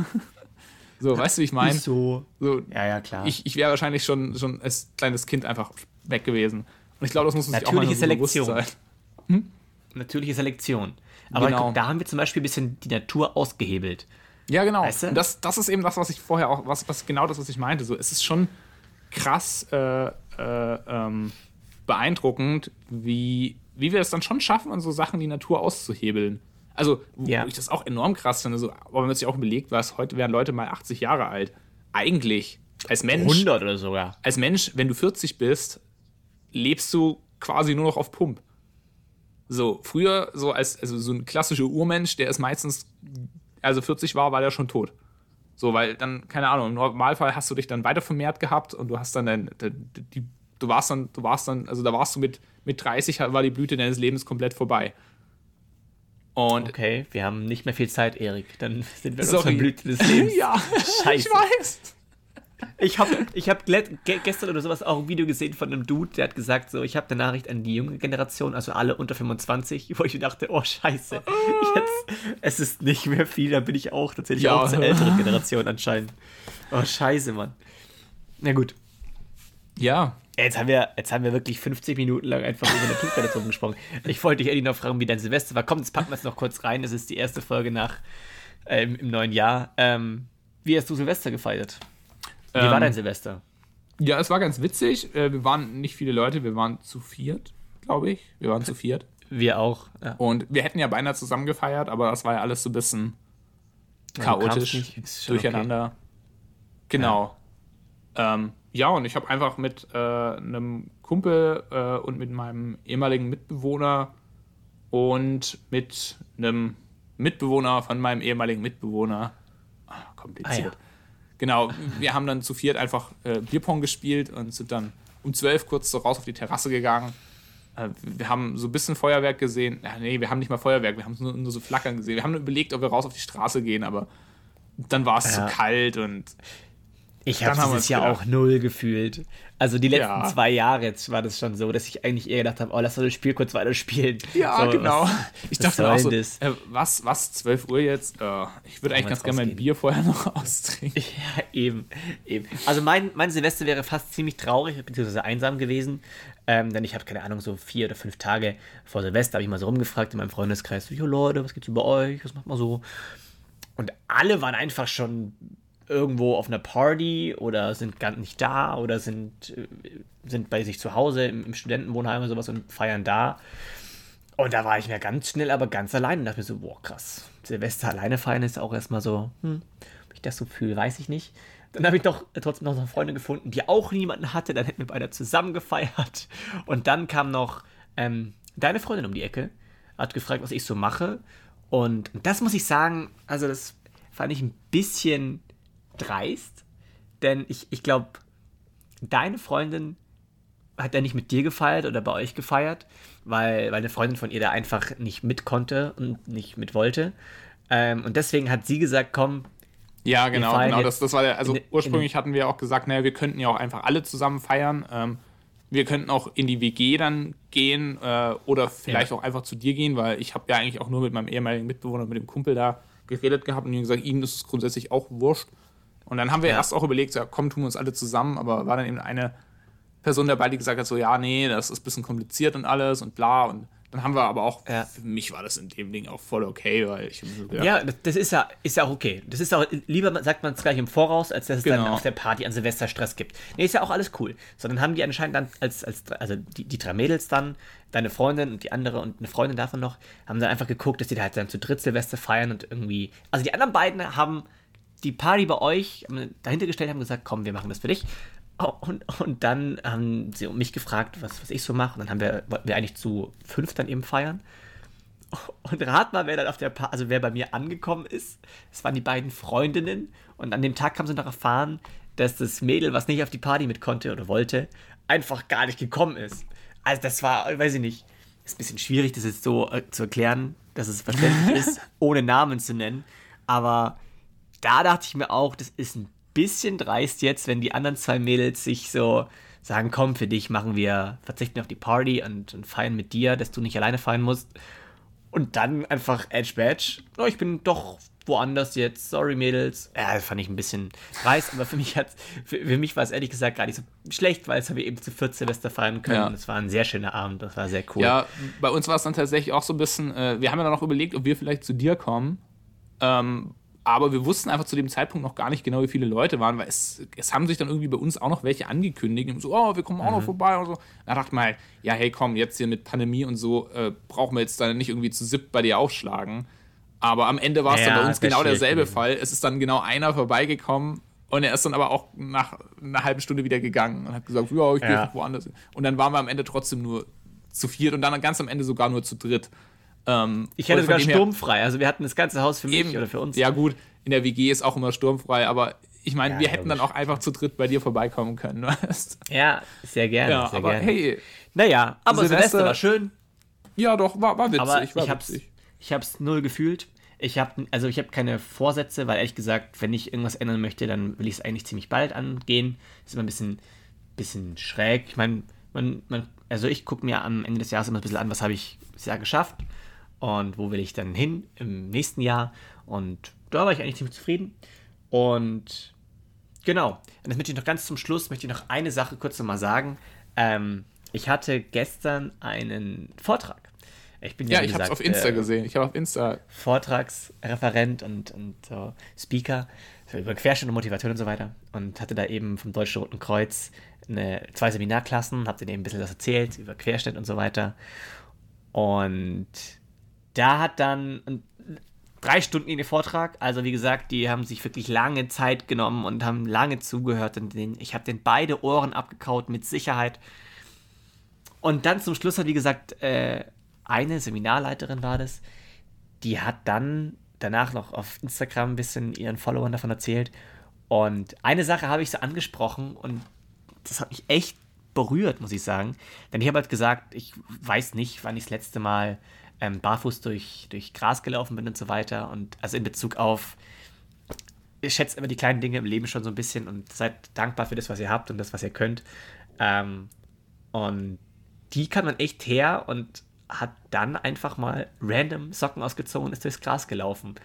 So, weißt du, wie ich meine? So. So, Ja, ja, klar. ich, ich wäre wahrscheinlich schon, schon als kleines Kind einfach weg gewesen. Und ich glaube, das muss man sich auch mal Natürliche so bewusst Selektion. sein. Natürliche Selektion. Aber Genau. guck, da haben wir zum Beispiel ein bisschen die Natur ausgehebelt. Ja, genau. Weißt du? Und das, das ist eben das, was ich vorher auch, was, was genau das, was ich meinte. So, es ist schon krass äh, äh, ähm, beeindruckend, wie, wie wir es dann schon schaffen, an so Sachen die Natur auszuhebeln. Also, wo Ja. ich das auch enorm krass finde. So, aber wenn man sich auch überlegt, was heute wären Leute mal 80 Jahre alt. Eigentlich, als Mensch, 100 oder sogar. als Mensch, wenn du 40 bist, lebst du quasi nur noch auf Pump. So, früher, so als also so ein klassischer Urmensch, der ist meistens, also 40 war, war der schon tot. So, weil dann, keine Ahnung, im Normalfall hast du dich dann weiter vermehrt gehabt und du hast dann, dein, die, du warst dann, du warst dann, also da warst du mit, mit 30, war die Blüte deines Lebens komplett vorbei. Und Okay, wir haben nicht mehr viel Zeit, Erik. Dann sind wir Sorry. Blüte des Lebens. ja, Scheiße. ich weiß. Ich habe ich hab gestern oder sowas auch ein Video gesehen von einem Dude, der hat gesagt, so, ich habe eine Nachricht an die junge Generation, also alle unter 25, wo ich mir dachte, oh scheiße, jetzt, es ist nicht mehr viel, da bin ich auch tatsächlich Ja. auch zur älteren Generation anscheinend. Oh scheiße, Mann. Na gut, Ja, jetzt haben wir, jetzt haben wir wirklich 50 Minuten lang einfach über Naturkatastrophen gesprochen. Ich wollte dich ehrlich noch fragen, wie dein Silvester war. Komm, jetzt packen wir es noch kurz rein, das ist die erste Folge nach, äh, im, im neuen Jahr. Ähm, wie hast du Silvester gefeiert? Wie war Ähm, dein Silvester? Ja, es war ganz witzig. Äh, Wir waren nicht viele Leute, wir waren zu viert, glaube ich. Wir waren zu viert. Wir auch. Ja. Und wir hätten ja beinahe zusammen gefeiert, aber das war ja alles so ein bisschen chaotisch, durcheinander. Genau. Ja, ähm, ja und ich habe einfach mit äh, einem Kumpel äh, und mit meinem ehemaligen Mitbewohner und mit einem Mitbewohner von meinem ehemaligen Mitbewohner. Ah, kompliziert. Ah, ja. Genau, wir haben dann zu viert einfach äh, Bierpong gespielt und sind dann um zwölf kurz so raus auf die Terrasse gegangen. Äh, wir haben so ein bisschen Feuerwerk gesehen. Ja, nee, wir haben nicht mal Feuerwerk, wir haben nur, nur so Flackern gesehen. Wir haben überlegt, ob wir raus auf die Straße gehen, aber dann war es Ja. zu kalt und Ich habe dieses Jahr gedacht. auch null gefühlt. Also die letzten Ja. zwei Jahre jetzt war das schon so, dass ich eigentlich eher gedacht habe, oh, lass doch das Spiel kurz weiterspielen. Ja, so, genau. Was, ich was dachte auch so, das? äh, was, was, 12 Uhr jetzt? Äh, ich würde eigentlich ganz gerne mein? Bier vorher noch austrinken. Ja, eben, eben. Also mein, mein Silvester wäre fast ziemlich traurig, beziehungsweise einsam gewesen. Ähm, denn ich habe, keine Ahnung, so vier oder fünf Tage vor Silvester habe ich mal so rumgefragt in meinem Freundeskreis, so, jo Leute, was gibt's über euch, was macht man so? Und alle waren einfach schon irgendwo auf einer Party oder sind gar nicht da oder sind, äh, sind bei sich zu Hause im, im Studentenwohnheim oder sowas und feiern da. Und da war ich mir ganz schnell aber ganz allein und dachte mir so, boah, krass. Silvester alleine feiern ist auch erstmal so, hm, ob ich das so fühle, weiß ich nicht. Dann habe ich doch trotzdem noch eine Freundin gefunden, die auch niemanden hatte. Dann hätten wir beide zusammen gefeiert. Und dann kam noch ähm, deine Freundin um die Ecke, hat gefragt, was ich so mache. Und das muss ich sagen, also das fand ich ein bisschen dreist, denn ich, ich glaube, deine Freundin hat ja nicht mit dir gefeiert oder bei euch gefeiert, weil, weil eine Freundin von ihr da einfach nicht mit konnte und nicht mit wollte. Ähm, und deswegen hat sie gesagt, komm. Ja, genau, genau. Das, das war der, also in, ursprünglich in, hatten wir auch gesagt, naja, wir könnten ja auch einfach alle zusammen feiern. Ähm, wir könnten auch in die WG dann gehen äh, oder vielleicht ja. auch einfach zu dir gehen, weil ich habe ja eigentlich auch nur mit meinem ehemaligen Mitbewohner, mit dem Kumpel da geredet gehabt und ihm gesagt, ihm ist es grundsätzlich auch wurscht. Und dann haben wir ja. erst auch überlegt, ja, komm, tun wir uns alle zusammen, aber war dann eben eine Person dabei, die gesagt hat, so, ja, nee, das ist ein bisschen kompliziert und alles und bla. Und dann haben wir aber auch, ja. für mich war das in dem Ding auch voll okay, weil ich gedacht, Ja, das ist ja, ist ja auch okay. Das ist auch, lieber sagt man es gleich im Voraus, als dass es genau. dann auf der Party an Silvester Stress gibt. Nee, ist ja auch alles cool. Sondern haben die anscheinend dann als, als also die, die drei Mädels dann, deine Freundin und die andere und eine Freundin davon noch, haben dann einfach geguckt, dass die da halt dann zu dritt Silvester feiern und irgendwie, also die anderen beiden haben die Party bei euch dahinter gestellt, haben gesagt, komm, wir machen das für dich. Oh, und, und dann haben sie mich gefragt, was, was ich so mache. Und dann haben wir, wollten wir eigentlich zu fünf dann eben feiern. Und rat mal, wer dann auf der pa also wer bei mir angekommen ist. Es waren die beiden Freundinnen. Und an dem Tag haben sie noch erfahren, dass das Mädel, was nicht auf die Party mit konnte oder wollte, einfach gar nicht gekommen ist. Also das war, weiß ich nicht, ist ein bisschen schwierig, das jetzt so äh, zu erklären, dass es verständlich ist, ohne Namen zu nennen. Aber da dachte ich mir auch, das ist ein bisschen dreist jetzt, wenn die anderen zwei Mädels sich so sagen, komm, für dich machen wir, verzichten auf die Party und, und feiern mit dir, dass du nicht alleine feiern musst. Und dann einfach Edge Badge. Oh, ich bin doch woanders jetzt. Sorry, Mädels. Ja, das fand ich ein bisschen dreist, aber für mich, für, für, mich war es ehrlich gesagt gar nicht so schlecht, weil es haben wir eben zu viert Silvester feiern können. Ja. Und es war ein sehr schöner Abend. Das war sehr cool. Ja, bei uns war es dann tatsächlich auch so ein bisschen, äh, wir haben ja dann auch überlegt, ob wir vielleicht zu dir kommen. Ähm, aber wir wussten einfach zu dem Zeitpunkt noch gar nicht genau, wie viele Leute waren, weil es, es haben sich dann irgendwie bei uns auch noch welche angekündigt und so, oh, wir kommen auch mhm. noch vorbei und so. Da dachte ich mal, ja, hey, komm, jetzt hier mit Pandemie und so, äh, brauchen wir jetzt dann nicht irgendwie zu SIP bei dir aufschlagen. Aber am Ende war es ja, dann bei uns genau derselbe gewesen. Fall. Es ist dann genau einer vorbeigekommen und er ist dann aber auch nach einer halben Stunde wieder gegangen und hat gesagt, ja, ich gehe ja. woanders. Und dann waren wir am Ende trotzdem nur zu viert und dann ganz am Ende sogar nur zu dritt. Ähm, ich hatte sogar sturmfrei. Also wir hatten das ganze Haus für mich eben, oder für uns. Ja gut, in der WG ist auch immer sturmfrei, aber ich meine, ja, wir hätten dann auch einfach zu dritt bei dir vorbeikommen können. Weißt? Ja, sehr gerne. Ja, sehr aber gerne. hey. Naja, aber Silvester, Silvester war schön. Ja, doch, war, war witzig. Aber war ich, hab's, ich hab's null gefühlt. Ich habe also ich habe keine Vorsätze, weil ehrlich gesagt, wenn ich irgendwas ändern möchte, dann will ich es eigentlich ziemlich bald angehen. Ist immer ein bisschen, bisschen schräg. Ich meine, man, man, also ich gucke mir am Ende des Jahres immer ein bisschen an, was habe ich das Jahr geschafft und wo will ich dann hin im nächsten Jahr. Und da war ich eigentlich ziemlich zufrieden. Und genau, und das möchte ich noch ganz zum Schluss, möchte ich noch eine Sache kurz nochmal sagen. Ähm, ich hatte gestern einen Vortrag. Ich bin ja, ja ich habe es auf Insta äh, gesehen. Ich habe auf Insta. Vortragsreferent und, und uh, Speaker über Querschnitt und Motivation und so weiter. Und hatte da eben vom Deutschen Roten Kreuz eine, zwei Seminarklassen, habe denen eben ein bisschen was erzählt über Querschnitt und so weiter. Und da hat dann drei Stunden in den Vortrag. Also wie gesagt, die haben sich wirklich lange Zeit genommen und haben lange zugehört. Und den, ich habe den beide Ohren abgekaut, mit Sicherheit. Und dann zum Schluss hat, wie gesagt, äh, eine Seminarleiterin war das, die hat dann danach noch auf Instagram ein bisschen ihren Followern davon erzählt. Und eine Sache habe ich so angesprochen und das hat mich echt berührt, muss ich sagen. Denn ich habe halt gesagt, ich weiß nicht, wann ich das letzte Mal ähm, barfuß durch, durch Gras gelaufen bin und so weiter. Und also in Bezug auf, ich schätze immer die kleinen Dinge im Leben schon so ein bisschen und seid dankbar für das, was ihr habt und das, was ihr könnt. Ähm, und die kann man echt her und hat dann einfach mal random Socken ausgezogen und ist durchs Gras gelaufen.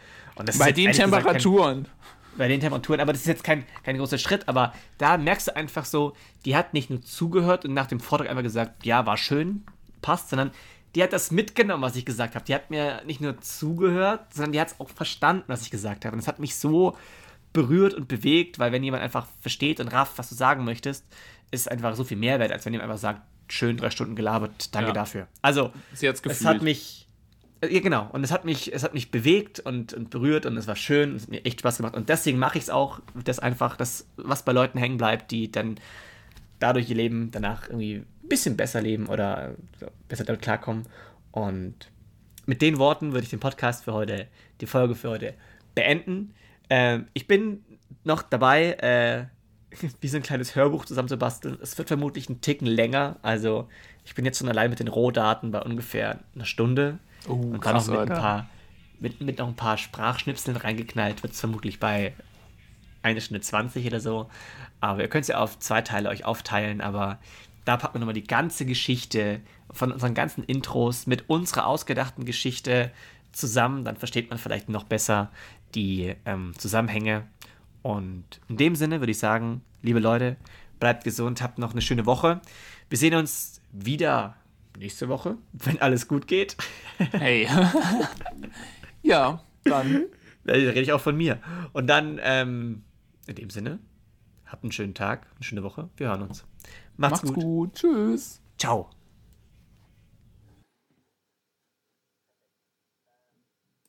bei den Temperaturen. Kein, bei den Temperaturen, aber das ist jetzt kein, kein großer Schritt, aber da merkst du einfach so, die hat nicht nur zugehört und nach dem Vortrag einfach gesagt, ja, war schön, passt, sondern die hat das mitgenommen, was ich gesagt habe. Die hat mir nicht nur zugehört, sondern die hat es auch verstanden, was ich gesagt habe. Und es hat mich so berührt und bewegt, weil wenn jemand einfach versteht und rafft, was du sagen möchtest, ist einfach so viel Mehrwert, als wenn jemand einfach sagt, schön drei Stunden gelabert, danke ja. dafür. Also, Sie hat's es hat mich, äh, ja genau, und es hat mich, es hat mich bewegt und, und berührt und es war schön, es hat mir echt Spaß gemacht und deswegen mache ich es auch, dass einfach das, was bei Leuten hängen bleibt, die dann dadurch ihr Leben danach irgendwie bisschen besser leben oder besser damit klarkommen. Und mit den Worten würde ich den Podcast für heute, die Folge für heute beenden. Ähm, ich bin noch dabei, äh, wie so ein kleines Hörbuch zusammenzubasteln. Es wird vermutlich einen Ticken länger. Also ich bin jetzt schon allein mit den Rohdaten bei ungefähr einer Stunde. Oh, und dann noch mit ein paar, mit, mit noch ein paar Sprachschnipseln reingeknallt, wird es vermutlich bei eine Stunde 20 oder so. Aber ihr könnt es ja auf zwei Teile euch aufteilen, aber da packt man nochmal die ganze Geschichte von unseren ganzen Intros mit unserer ausgedachten Geschichte zusammen. Dann versteht man vielleicht noch besser die ähm, Zusammenhänge. Und in dem Sinne würde ich sagen, liebe Leute, bleibt gesund, habt noch eine schöne Woche. Wir sehen uns wieder nächste Woche, wenn alles gut geht. Hey. ja, dann. Da rede ich auch von mir. Und dann, ähm, in dem Sinne, habt einen schönen Tag, eine schöne Woche. Wir hören uns. Macht's, Macht's gut. gut. Tschüss. Ciao.